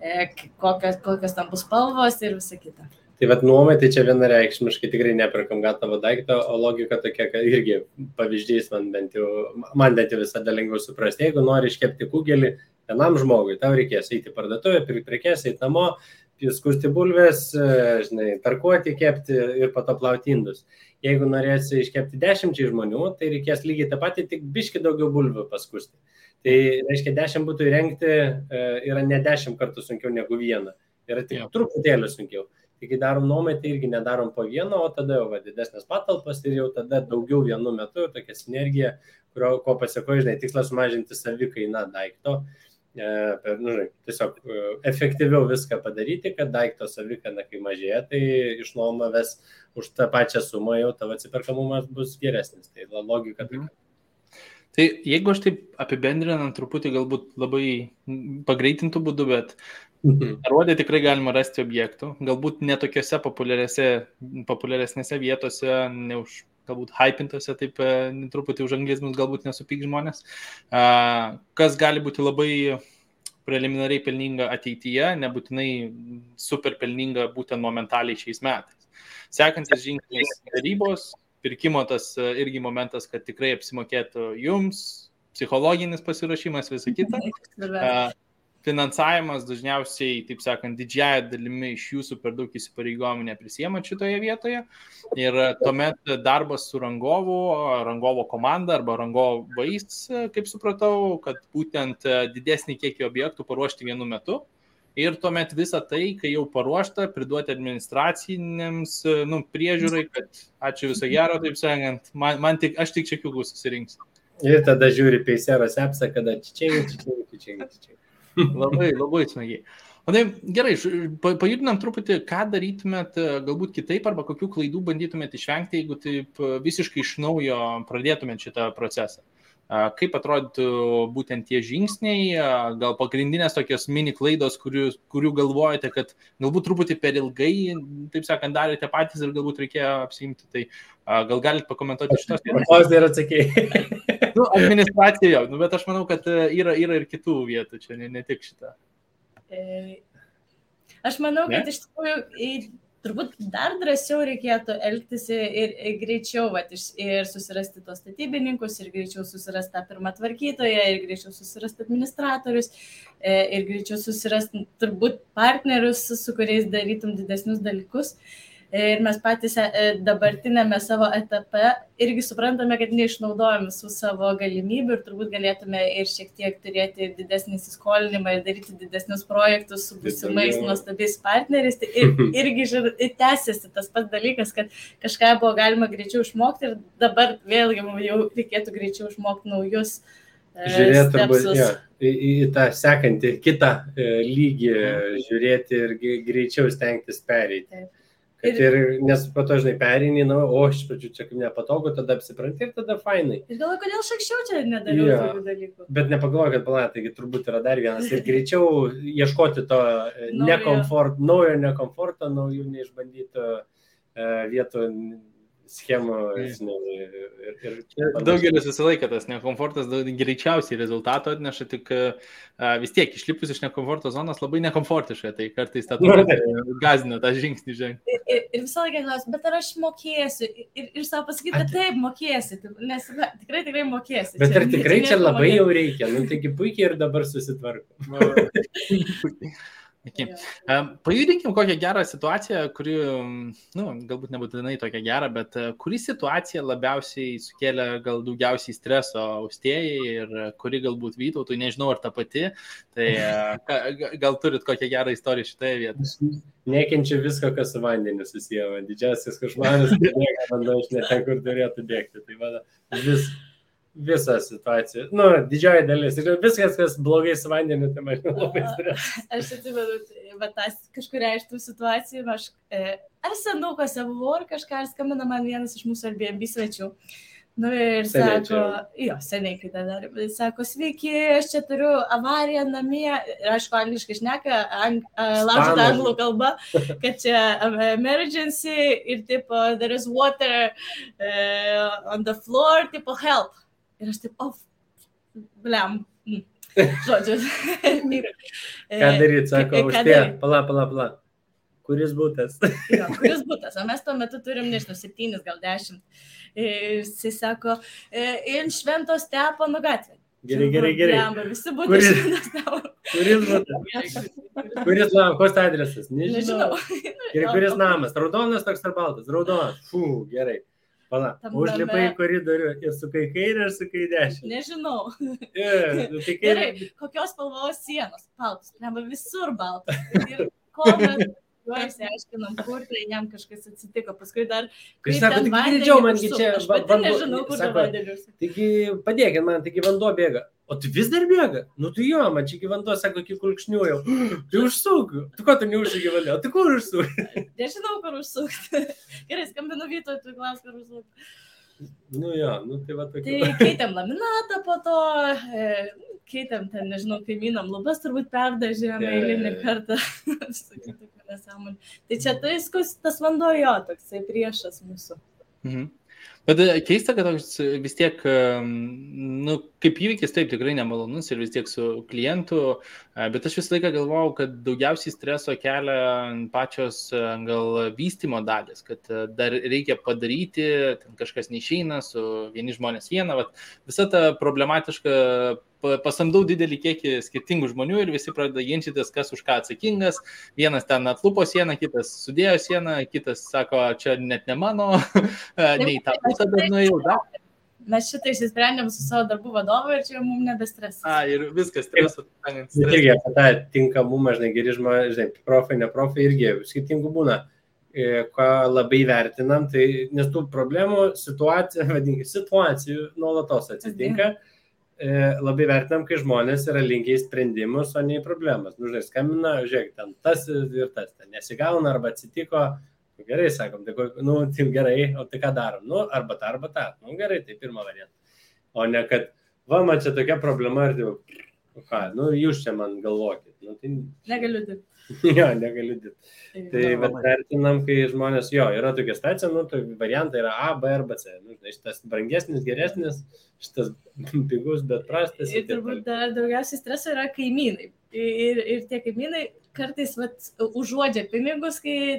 e, kokios, kokios tam bus spalvos ir visa kita. Tai vad nuomai, tai čia vienareikšmiškai tikrai neperkam gatavo daiktą, o logika tokia, kad irgi pavyzdys man bent jau, man bent jau visada lengviau suprasti. Jeigu nori iškepti kugelį vienam žmogui, tau reikės eiti parduotuvę, pirkti prekes, eiti namo, skusti bulves, žinai, tarkuoti, kepti ir po to plauti indus. Jeigu norėsi iškepti dešimčiai žmonių, tai reikės lygiai tą patį, tik biški daugiau bulvių paskusti. Tai reiškia, dešimt būtų įrengti e, yra ne dešimt kartų sunkiau negu viena. Yra tik truputėlį sunkiau. Tai kai darom nuomai, tai irgi nedarom po vieną, o tada jau va, didesnės patalpas ir jau tada daugiau vienu metu, tokia sinergija, kurio, ko pasiekoja, žinai, tikslas mažinti savikainą daikto. E, per, nu, žinai, tiesiog e, efektyviau viską padaryti, kad daikto savikaina, kai mažėja, tai išnuoma ves už tą pačią sumą, jau tavo atsiperkamumas bus geresnis. Tai logika tokia. Mhm. Tai jeigu aš taip apibendrinant truputį, galbūt labai pagreitintų būdų, bet Mhm. Rodė tikrai galima rasti objektų, galbūt netokiose populiaresnėse vietose, ne už galbūt hypintose, taip e, truputį už anglizmus galbūt nesupyk žmonės, kas gali būti labai preliminariai pelninga ateityje, nebūtinai super pelninga būtent momentaliai šiais metais. Sekantis žingsnis - darybos, pirkimo tas e, irgi momentas, kad tikrai apsimokėtų jums, psichologinis pasirašymas, visa kita. Finansavimas dažniausiai, taip sakant, didžiaja dalimi iš jūsų per daug įsipareigojimų neprisėmant šitoje vietoje. Ir tuomet darbas su rangovu, rangovo komanda arba rangovais, kaip supratau, kad būtent didesnį kiekį objektų paruošti vienu metu. Ir tuomet visą tai, kai jau paruošta, priduoti administracinėms nu, priežiūrai, kad ačiū viso gero, taip sakant, man, man tik, aš tik čekiukų susirinksiu. Ir tada žiūri peisėros apsa, kada čia, čia, čia, čia, čia. Labai, labai smagiai. O tai gerai, pajudinam truputį, ką darytumėt galbūt kitaip arba kokių klaidų bandytumėt išvengti, jeigu taip visiškai iš naujo pradėtumėt šitą procesą. Kaip atrodytų būtent tie žingsniai, gal pagrindinės tokios mini klaidos, kurių, kurių galvojate, kad galbūt truputį per ilgai, taip sakant, darėte patys ir galbūt reikėjo apsimti, tai gal galite pakomentuoti šitos vietos. Paklausai ir atsakėjai. nu, administracija jau, nu, bet aš manau, kad yra, yra ir kitų vietų čia, ne, ne tik šitą. E, aš manau, ne? kad iš tikrųjų turbūt dar drąsiau reikėtų elgtis ir, ir greičiau vat, ir susirasti tos statybininkus, ir greičiau susirasti tą pirmą tvarkytoją, ir greičiau susirasti administratorius, e, ir greičiau susirasti turbūt partnerius, su kuriais darytum didesnius dalykus. Ir mes patys e, dabartinėme savo etape irgi suprantame, kad neišnaudojame visų savo galimybių ir turbūt galėtume ir šiek tiek turėti didesnį įsiskolinimą ir daryti didesnius projektus su būsimais nuostabiais partneriais. Tai ir, irgi ir tęsiasi tas pats dalykas, kad kažką buvo galima greičiau išmokti ir dabar vėlgi jau reikėtų greičiau išmokti naujus. E, žiūrėti, turbūt, ja, į, į tą sekantį kitą e, lygį, mhm. žiūrėti ir greičiau stengtis pereiti. Taip. Ir, ir nes po to, žinai, perini, na, o iš pradžių čia kaip nepatogu, tada apsipranti ir tada fainai. Ir galvoju, kodėl aš anksčiau čia nedariau ja. tokių dalykų. Bet nepagalvoju, kad pala, taigi turbūt yra dar vienas. Ir greičiau ieškoti to e, nekomfort, naujo nekomforto, naujų neišbandytų uh, vietų schemų. Žinai, ir, ir, Daugelis visą laiką tas nekomfortas greičiausiai rezultato atneša, tik a, vis tiek išlipus iš nekomforto zonos labai nekomfortiškai, tai kartais tą gazina tą žingsnį žengti. Ir, ir, ir visą laiką klausiu, bet ar aš mokėsiu ir, ir savo pasakyti, taip, mokėsi, nes na, tikrai tikrai mokėsi. Bet čia, ar tikrai čia, čia labai jau reikia, nu taigi puikiai ir dabar susitvarko. Okay. Pajudinkim kokią gerą situaciją, kuri, nu, galbūt nebūtinai tokia gera, bet e, kuri situacija labiausiai sukėlė gal daugiausiai streso austėjai ir kuri galbūt vytautų, nežinau ar ta pati, tai e, gal turit kokią gerą istoriją šitoje vietoje. Nekenčiu visko, kas su vandeniu susiję. Didžiausias kad vanduo iš net ten, kur turėtų bėgti. Tai man vis, visą situaciją. Nu, didžioji dalis. Ir viskas, kas blogai su vandeniu, tai man labai stresuoja. Aš atsimenu, bet tas kažkuria iš tų situacijų, aš e, ar senukose buvau, ar kažką, ar skambina man vienas iš mūsų Airbnb svečių. Nu ir seniai sako, čia. jo, seniai kai tą darė. Sako, sveiki, aš čia turiu avariją namie. Ir aišku, angliškai šneka, ang, laužta anglų kalba, kad čia emergency ir tipo, there is water uh, on the floor, tipo, help. Ir aš taip, of, blem. Mm. Žodžiu. ką daryti, sako, už tai, pala, pala, pala. Kuris būtas? jo, kuris būtas? O mes tuo metu turim, nežinau, septynis, gal dešimt. Ir jis sako, in švento stepono gatvė. Gerai, gerai, gerai. Blemba, visi būtų kuris, šventas stepono. Kuris būtas? Kuris namas, koks adresas? Nežinau. Nežinau. Gerai, kuris namas? Raudonas toks ar baltas? Raudonas. Fū, gerai. Pala, užlipai į koridorių ir su kai kairė ir su kai dešinė. Nežinau. Yeah, nu, tai kairė... Gerai, kokios spalvos sienos? Baltos. Neba visur baltos. Ir ko mes juo išsiaiškinom, kur tai jam kažkas atsitiko. Paskui dar... Jis sako, tik greičiau mangi čia. Aš pati nežinau, kur vandenius. Taigi padėkit man, taigi vanduo bėga. O tu vis dar bėga? Nu tu jo, man čia vanduo sako, iki kulkšnių jau. Tai užsuk. Tu ko tu neužsuki vanduo? Tu kur užsuk? Nežinau, kur užsukti. Gerai, skambinu Vytoj, tu klaus, kur užsukti. Nu jo, nu tai va tokia. Tai keitėm laminatą po to, e, keitėm ten, nežinau, kaimynam lubas turbūt perdažėm yeah. eilinį kartą. tai čia tai tas vanduo jo, toksai priešas mūsų. Mhm. Bet e, keista, kad toks vis tiek, nu, kaip įvykis, taip tikrai nemalonus ir vis tiek su klientu, e, bet aš visą laiką galvojau, kad daugiausiai streso kelia pačios e, gal vystimo dalis, kad dar reikia padaryti, kažkas neišeina, su vieni žmonės viena, vat, visa ta problematiška pasamdau didelį kiekį skirtingų žmonių ir visi pradeda ginčytis, kas už ką atsakingas. Vienas ten atlupo sieną, kitas sudėjo sieną, kitas sako, čia net ne mano, nei tą dar nuėjau. Da. Mes šitą išsisprendėm su savo darbų vadovu ir čia mums nebestresas. A, ir viskas stresu. Irgi apie tą tinkamumą, žinai, geri žmonės, žinai, profai, ne profai irgi skirtingų būna e, ką labai vertinam, tai nes tų problemų situacijų, vadinkime, situacijų nuolatos atsitinka. Mhm E, labai vertinam, kai žmonės yra linkiai į sprendimus, o ne į problemas. Nu, žinai, skambina, žiūrėk, ten tas ir tas, ten nesigauna arba atsitiko, gerai, sakom, tai, nu, tai gerai, o tai ką darom, nu, arba tą, arba tą, nu, gerai, tai pirmą variantą. O ne kad, va, man čia tokia problema ir, tai, ką, nu, jūs čia man galvokit. Nu, tai... Negaliu dirbti. jo, negaliu dirbti. Tai bet vertinam, kai žmonės, jo, yra tokia stacija, nu, tai variantai yra A, B arba C. Nu, šitas brangesnis, geresnis, šitas pigus, bet prastas. Ir turbūt dar daugiausiai streso yra kaimynai. Ir, ir tie kaimynai kartais vat, užuodžia pinigus, kai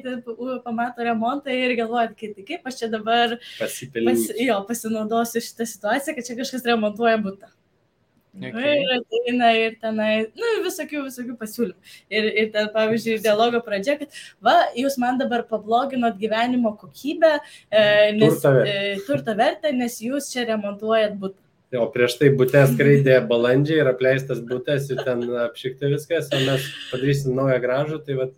pamato remontą ir galvoja, kaip, tai kaip aš čia dabar pas, jo, pasinaudosiu šitą situaciją, kad čia kažkas remontuoja būtą. Okay. Ir ateina ir tenai, nu, visokių, visokių pasiūlymų. Ir, ir ten, pavyzdžiui, dialogo pradžia, kad, va, jūs man dabar pabloginot gyvenimo kokybę, e, nes, turto vertę. E, turto vertę, nes jūs čia remontuojat būtą. O prieš tai būtė skraidė balandžiai ir apleistas būtas ir ten apšikti viskas, o mes padarysim naują gražų, tai va,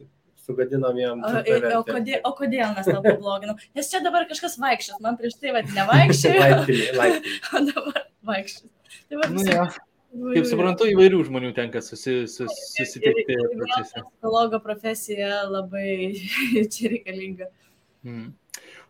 sugadinom jam. O, o, kodėl, o kodėl mes tą pabloginom? Nes čia dabar kažkas vaikščios, man prieš tai vad nevaikščiojo. laiptinė, laiptinė. O dabar vaikščios. Tai va, nu, ja. Kaip suprantu, įvairių žmonių tenka susi, sus, susitikti. Psichologo profesija labai čia reikalinga. Hmm.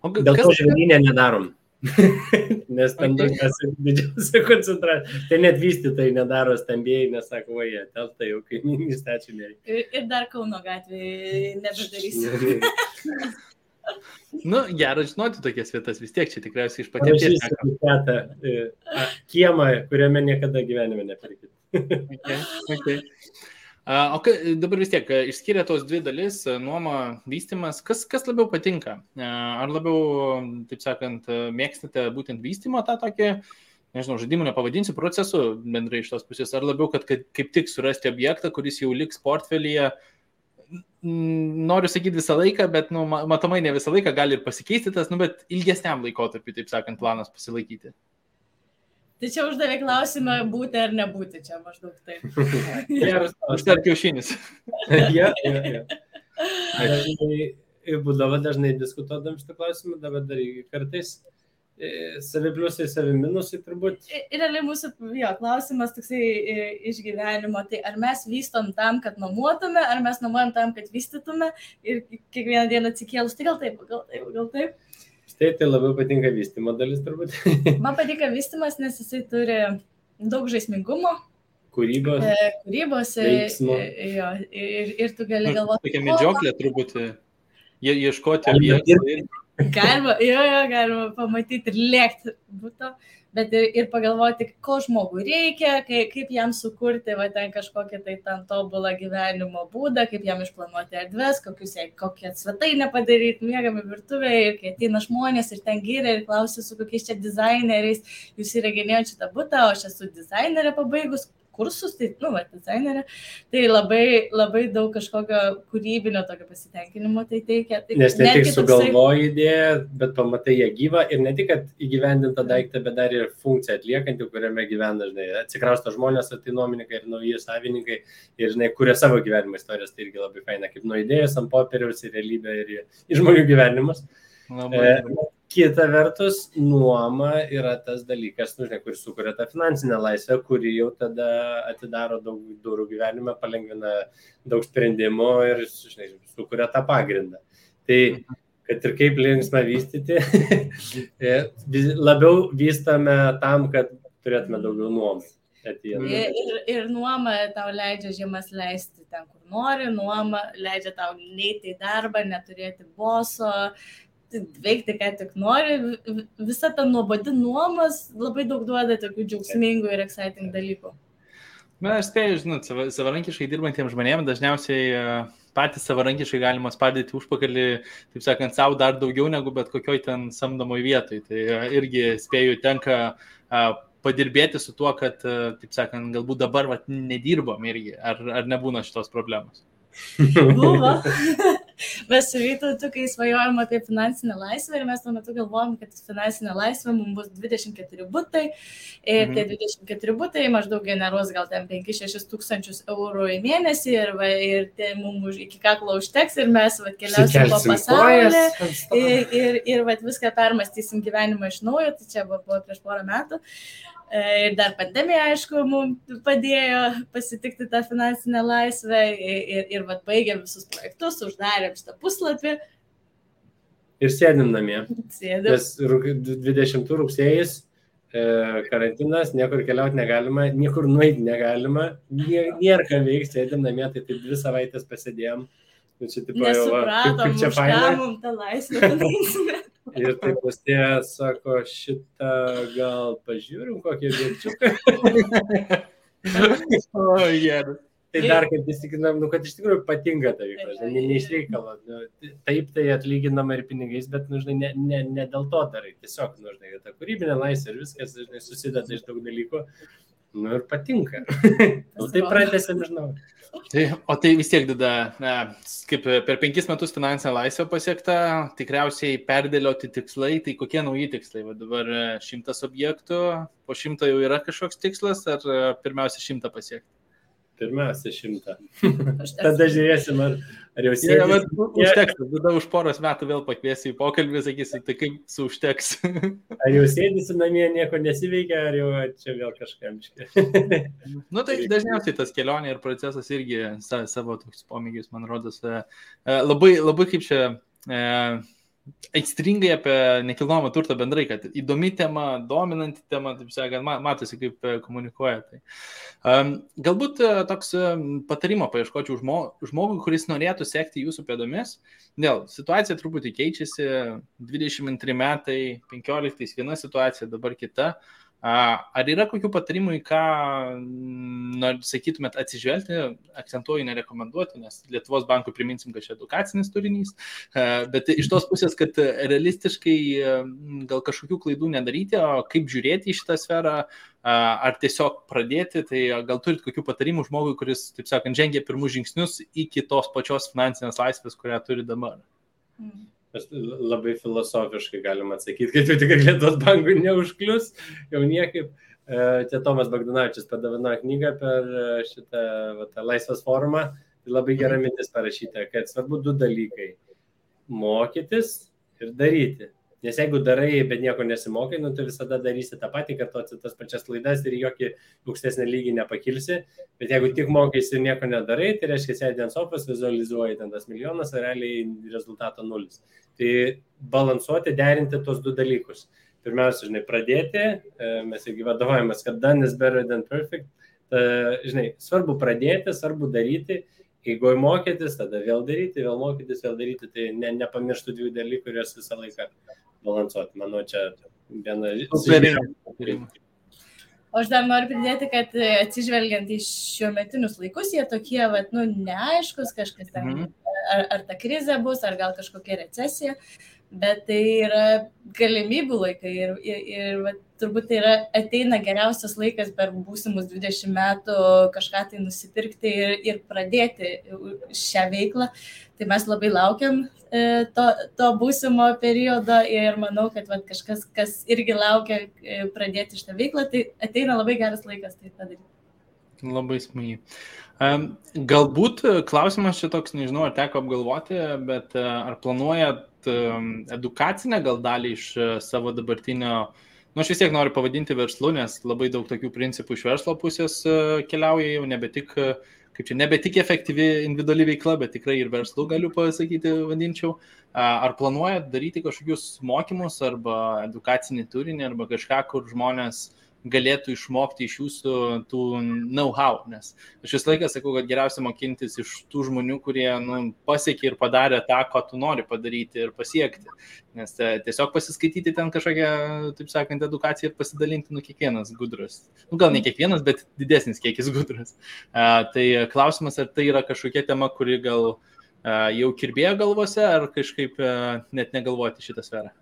O Dėl kas... to žemynė nedarom. Nes ten okay. didžiausia koncentracija. Tai net vystytojai nedaro stambėjai, nes sako, va, jie telta jau kaimynį stačiai. Ir, ir dar Kauno gatvėje nebedarysiu. Nu, gera žinoti tokias vietas, vis tiek čia tikriausiai iš patirties. E, kiemą, kuriame niekada gyvenime neprikit. okay, okay. O dabar vis tiek, išskiria tos dvi dalis - nuoma, vystimas. Kas, kas labiau patinka? Ar labiau, taip sakant, mėgstate būtent vystimo tą tokį, nežinau, žaidimų nepavadinsiu procesu bendrai iš tos pusės, ar labiau, kad, kad kaip tik surasti objektą, kuris jau liks portfelyje, noriu sakyti visą laiką, bet, nu, matomai ne visą laiką gali ir pasikeisti tas, nu, bet ilgesniam laikotarpiu, taip sakant, planas pasilaikyti. Tai čia uždavė klausimą būti ar nebūti, čia maždaug taip. Geras, aš dar kiaušinis. ja, ja, ja. Dažnai, būdavo dažnai diskutuodam šitą klausimą, dabar dar kartais savi pliusai, savi minusai turbūt. Ir realiai mūsų jo, klausimas toksai iš gyvenimo, tai ar mes vystom tam, kad nuomotume, ar mes nuomojam tam, kad vystytume ir kiekvieną dieną atsikėlus, tai gal taip, gal taip, gal taip. Štai tai labiau patinka vystymo dalis turbūt. Man patinka vystymas, nes jisai turi daug žaismingumo. Kūrybos. E, kūrybos. E, veiksmo. E, jo, ir, ir tu gali galvoti. Tokia medžioklė truputį. Ieškoti vietos. Galima, jo, jo, galima pamatyti ir lėkti būtų, bet ir, ir pagalvoti, ko žmogui reikia, kaip, kaip jam sukurti, va ten kažkokią tai ten tobulą gyvenimo būdą, kaip jam išplanuoti erdves, kokius, kokią svetainę padaryti, mėgami virtuvėje ir kai ateina žmonės ir ten gyria ir klausia, su kokiais čia dizaineriais jūs įrenginėjote šitą būtą, o aš esu dizainerė pabaigus, kursus, tai, nu, va, dizainerė, tai labai, labai daug kažkokio kūrybinio tokio pasitenkinimo tai teikia. Tai Nes ne tik sugalvoji toksai... idėją, bet pamatai ją gyvą ir ne tik, kad įgyvendinta daiktą, bet dar ir funkciją atliekantį, kuriame gyvena, žinai, atsikrausto žmonės, tai nuomininkai ir nauji savininkai ir, žinai, kuria savo gyvenimo istorijas, tai irgi labai faina, kaip nuo idėjos ant popieriaus į realybę ir į žmonių gyvenimus. Labai, e, kita vertus, nuoma yra tas dalykas, nu, žinai, kuris sukuria tą finansinę laisvę, kuri jau tada atidaro daug durų gyvenime, palengvina daug sprendimų ir, žinai, sukuria tą pagrindą. Tai, kad ir kaip linksma vystyti, e, labiau vystame tam, kad turėtume daugiau nuomai. Ir, ir, ir nuoma tau leidžia žiemas leisti ten, kur nori, nuoma leidžia tau neiti į darbą, neturėti boso, veikti, ką tik nori. Visa ta nuobodi nuomas labai daug duoda tokių džiaugsmingų ir exciting dalykų. Na, aš spėju, žinot, savarankiškai dirbantiems žmonėms dažniausiai e, patys savarankiškai galima spardyti užpakalį, taip sakant, savo dar daugiau negu bet kokioj ten samdomoj vietoj. Tai e, irgi spėju, tenka e, padirbėti su tuo, kad, taip sakant, galbūt dabar vat, nedirbom irgi. Ar, ar nebūna šitos problemos? Buvo. Mes su Vytautu, kai svajojom apie finansinę laisvę ir mes tuo metu galvojom, kad finansinė laisvė mums bus 24 būtai ir mhm. tie 24 būtai maždaug generuos gal ten 5-6 tūkstančius eurų į mėnesį ir, va, ir tai mums iki kaklo užteks ir mes va, keliausim po pasaulį ir, ir, ir va, viską permastysim gyvenimą iš naujo, tai čia buvo, prieš porą metų. E, ir dar pandemija, aišku, mums padėjo pasitikti tą finansinę laisvę ir, ir, ir vat, baigėm visus projektus, uždarėm šitą puslapį. Ir sėdim namie. Sėdim. Nes 20 rugsėjas e, karantinas, niekur keliauti negalima, niekur nueiti negalima, nėra ką veikti, sėdim namie, tai taip dvi savaitės pasėdėjom. Nu, čia tipo, jau, va, čia faina. Mums tą laisvę. Ir taip pastė sako, šitą gal pažiūrim kokį dėčiuką. o, gerai. Tai dar kaip įsitikinam, nu, kad iš tikrųjų patinka ta veikla, ne, ne iš reikalo. Nu, taip tai atlyginama ir pinigais, bet, nu, žinai, ne, ne, ne dėl to darai. Tiesiog, nu, žinai, ta kūrybinė laisvė ir viskas, žinai, susideda iš daug dalykų. Nu ir patinka. nu, tai pradėsim, žinau. Tai, o tai vis tiek tada, na, kaip per penkis metus finansinė laisvė pasiekta, tikriausiai perdėlioti tikslai, tai kokie nauji tikslai? Va dabar šimtas objektų, po šimto jau yra kažkoks tikslas, ar pirmiausia šimtą pasiekti? Pirmiausia, šimtą. Tada žiūrėsim, ar, ar jau sėdės. Ja, užteks, tada už poros metų vėl pakviesiu į pokalbį, sakysi, tai kaip su užteks. ar jau sėdėsi namie, nieko nesiveikia, ar jau čia vėl kažkam iškė. nu, tai dažniausiai tas kelionė ir procesas irgi savo toks pomėgis, man rodos, e, e, labai, labai kaip čia e, aistringai apie nekilnojamą turtą bendrai, kad įdomi tema, dominanti tema, taip sakant, matosi, kaip e, komunikuoja. Tai. Um, galbūt uh, toks uh, patarimo paieškočiau žmogui, kuris norėtų sekti jūsų pėdomis. Dėl situacija truputį keičiasi, 22 metai, 15 viena situacija, dabar kita. Uh, Ar yra kokių patarimų, į ką, na, sakytumėt, atsižvelgti, akcentuoju, nerekomenduoti, nes Lietuvos bankų priminsim, kad čia edukacinis turinys, bet iš tos pusės, kad realistiškai gal kažkokių klaidų nedaryti, o kaip žiūrėti į šitą sferą, ar tiesiog pradėti, tai gal turit kokių patarimų žmogui, kuris, taip sakant, žengia pirmus žingsnius iki tos pačios finansinės laisvės, kurią turi dabar. Mm. Aš labai filosofiškai galim atsakyti, kad jau tikrai Lietuvos bankų neužklius, jau niekaip. E, čia Tomas Bagdanavičius padavino knygą per e, šitą va, laisvas formą. Tai labai gera mhm. mintis parašyta, kad svarbu du dalykai - mokytis ir daryti. Nes jeigu darai, bet nieko nesimokai, nu, tu visada darysi tą patį, kartuosi tas pačias klaidas ir jokį aukštesnį lygį nepakilsi. Bet jeigu tik mokaisi ir nieko nedarai, tai reiškia, sėdė ant sofos, vizualizuoji ten tas milijonas, o realiai rezultato nulis. Tai balansuoti, derinti tos du dalykus. Pirmiausia, žinai, pradėti, e, mes irgi vadovavimas, kad done is better than perfect. Ta, žinai, svarbu pradėti, svarbu daryti Jeigu mokytis, tada vėl daryti, vėl mokytis, vėl daryti, tai ne, nepamirštų dviejų dalykų, kuriuos visą laiką balansuoti. Manau, čia viena iš. O aš dar noriu pridėti, kad e, atsižvelgiant į šiuo metinius laikus, jie tokie, vat, nu, neaiškus, kažkas ten, mm -hmm. ar, ar ta krizė bus, ar gal kažkokia recesija, bet tai yra galimybių laikai ir, ir, ir vat, turbūt tai yra ateina geriausias laikas per būsimus 20 metų kažką tai nusipirkti ir, ir pradėti šią veiklą. Tai mes labai laukiam e, to, to būsimo periodo ir manau, kad vat, kažkas, kas irgi laukia e, pradėti šitą veiklą, tai ateina labai geras laikas tai padaryti. Labai smagiai. Galbūt klausimas čia toks, nežinau, ar teko apgalvoti, bet e, ar planuojat edukacinę gal dalį iš savo dabartinio Nu, aš vis tiek noriu pavadinti verslu, nes labai daug tokių principų iš verslo pusės e, keliauja jau nebe tik, e, kaip čia, nebe tik efektyvi individuali veikla, bet tikrai ir verslu galiu pasakyti, vadinčiau. Ar planuojat daryti kažkokius mokymus arba edukacinį turinį arba kažką, kur žmonės galėtų išmokti iš jūsų tų know-how, nes aš visą laiką sakau, kad geriausia mokintis iš tų žmonių, kurie nu, pasiekė ir padarė tą, ko tu nori padaryti ir pasiekti. Nes e, tiesiog pasiskaityti ten kažkokią, taip sakant, edukaciją ir pasidalinti, nu, kiekvienas gudras. Nu, gal ne kiekvienas, bet didesnis kiekis gudras. Uh, tai klausimas, ar tai yra kažkokia tema, kuri gal uh, jau kirbėjo galvose, ar kažkaip uh, net negalvoti šitą sferą.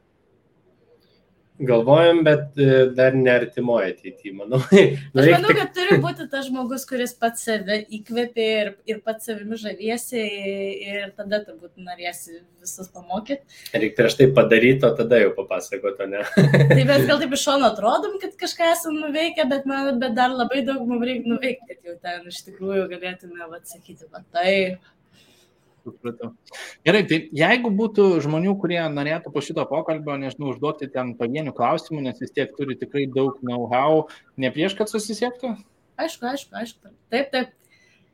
Galvojam, bet e, dar neartimoje ateityje, manau. Aš manau, kad turi būti tas žmogus, kuris pats save įkvėpė ir, ir pats savimi žaviesi ir tada turbūt norėsi visus pamokyti. Reikia prieš tai padaryti, o tada jau papasakoti, ne? tai mes gal taip iš šono atrodom, kad kažką esame nuveikę, bet, man, bet dar labai daug mums reikia nuveikti, kad jau ten iš tikrųjų galėtume atsakyti, va tai Supratau. Gerai, tai jeigu būtų žmonių, kurie norėtų po šito pokalbio, nežinau, užduoti ten pavienių klausimų, nes vis tiek turi tikrai daug know-how, ne prieš, kad susisiektų? Aišku, aišku, aišku. Taip, taip.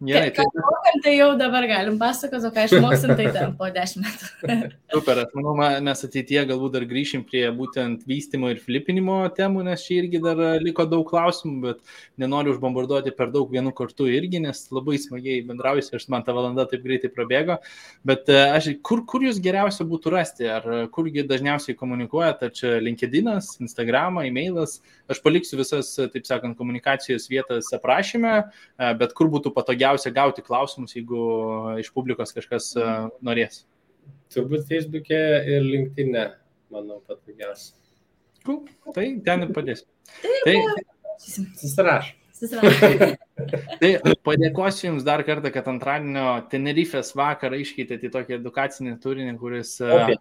Gerai, tai... Mokam, tai jau dabar galim pasakoti, o ką išmoksim, tai ten po dešimt metų. Super, aš manau, mes ateityje galbūt dar grįšim prie būtent vystimo ir flipinimo temų, nes čia irgi dar liko daug klausimų, bet nenoriu užbombarduoti per daug vienu kartu irgi, nes labai smagiai bendraujusi, aš man ta valanda taip greitai prabėgo, bet e, aš, kur, kur jūs geriausia būtų rasti, ar kurgi dažniausiai komunikuojate, ar čia LinkedInas, Instagram, e-mailas, aš paliksiu visas, taip sakant, komunikacijos vietas aprašymę, e, bet kur būtų patogiausia patogiausia gauti klausimus, jeigu iš publikos kažkas e, norės? Turbūt Facebook'e ir LinkedIn'e, manau, patogiausia. Cool. Tai ten ir padės. Tai susiraš. tai padėkosiu Jums dar kartą, kad antradienio Tenerifės vakarą iškeitėte į tokį edukacinį turinį, kuris okay.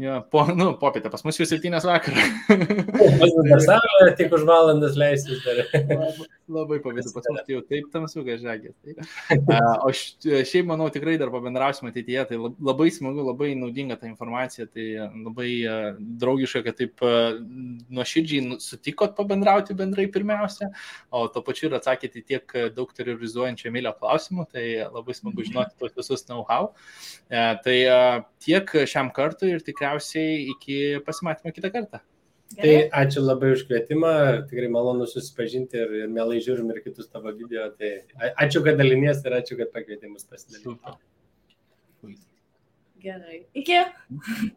Jo, po, nu, popietę, pas mus jau septynės vakarą. Pas mus dar saulė, tik už valandas leisis dar. Labai pavyzdžiui, pas mus tai jau taip tamsu, kad žegė. Tai. O šiaip manau tikrai dar pabendrausim ateityje, tai labai smagu, labai naudinga ta informacija, tai labai draugiška, kad taip nuoširdžiai nu, sutikot pabendrauti bendrai pirmiausia, o to pačiu ir atsakėte tiek daug terrorizuojančio Emilio klausimų, tai labai smagu žinoti tos visus know-how. Tai tiek šiam kartui ir tikriausiai tikriausiai iki pasimatymo kitą kartą. Tai ačiū labai už kvietimą, tikrai malonu susipažinti ir, ir mielai žiūrim ir kitus tavo video. Tai ačiū, kad dalinies ir ačiū, kad pakvietėmus pasidalinti. Gerai. Iki.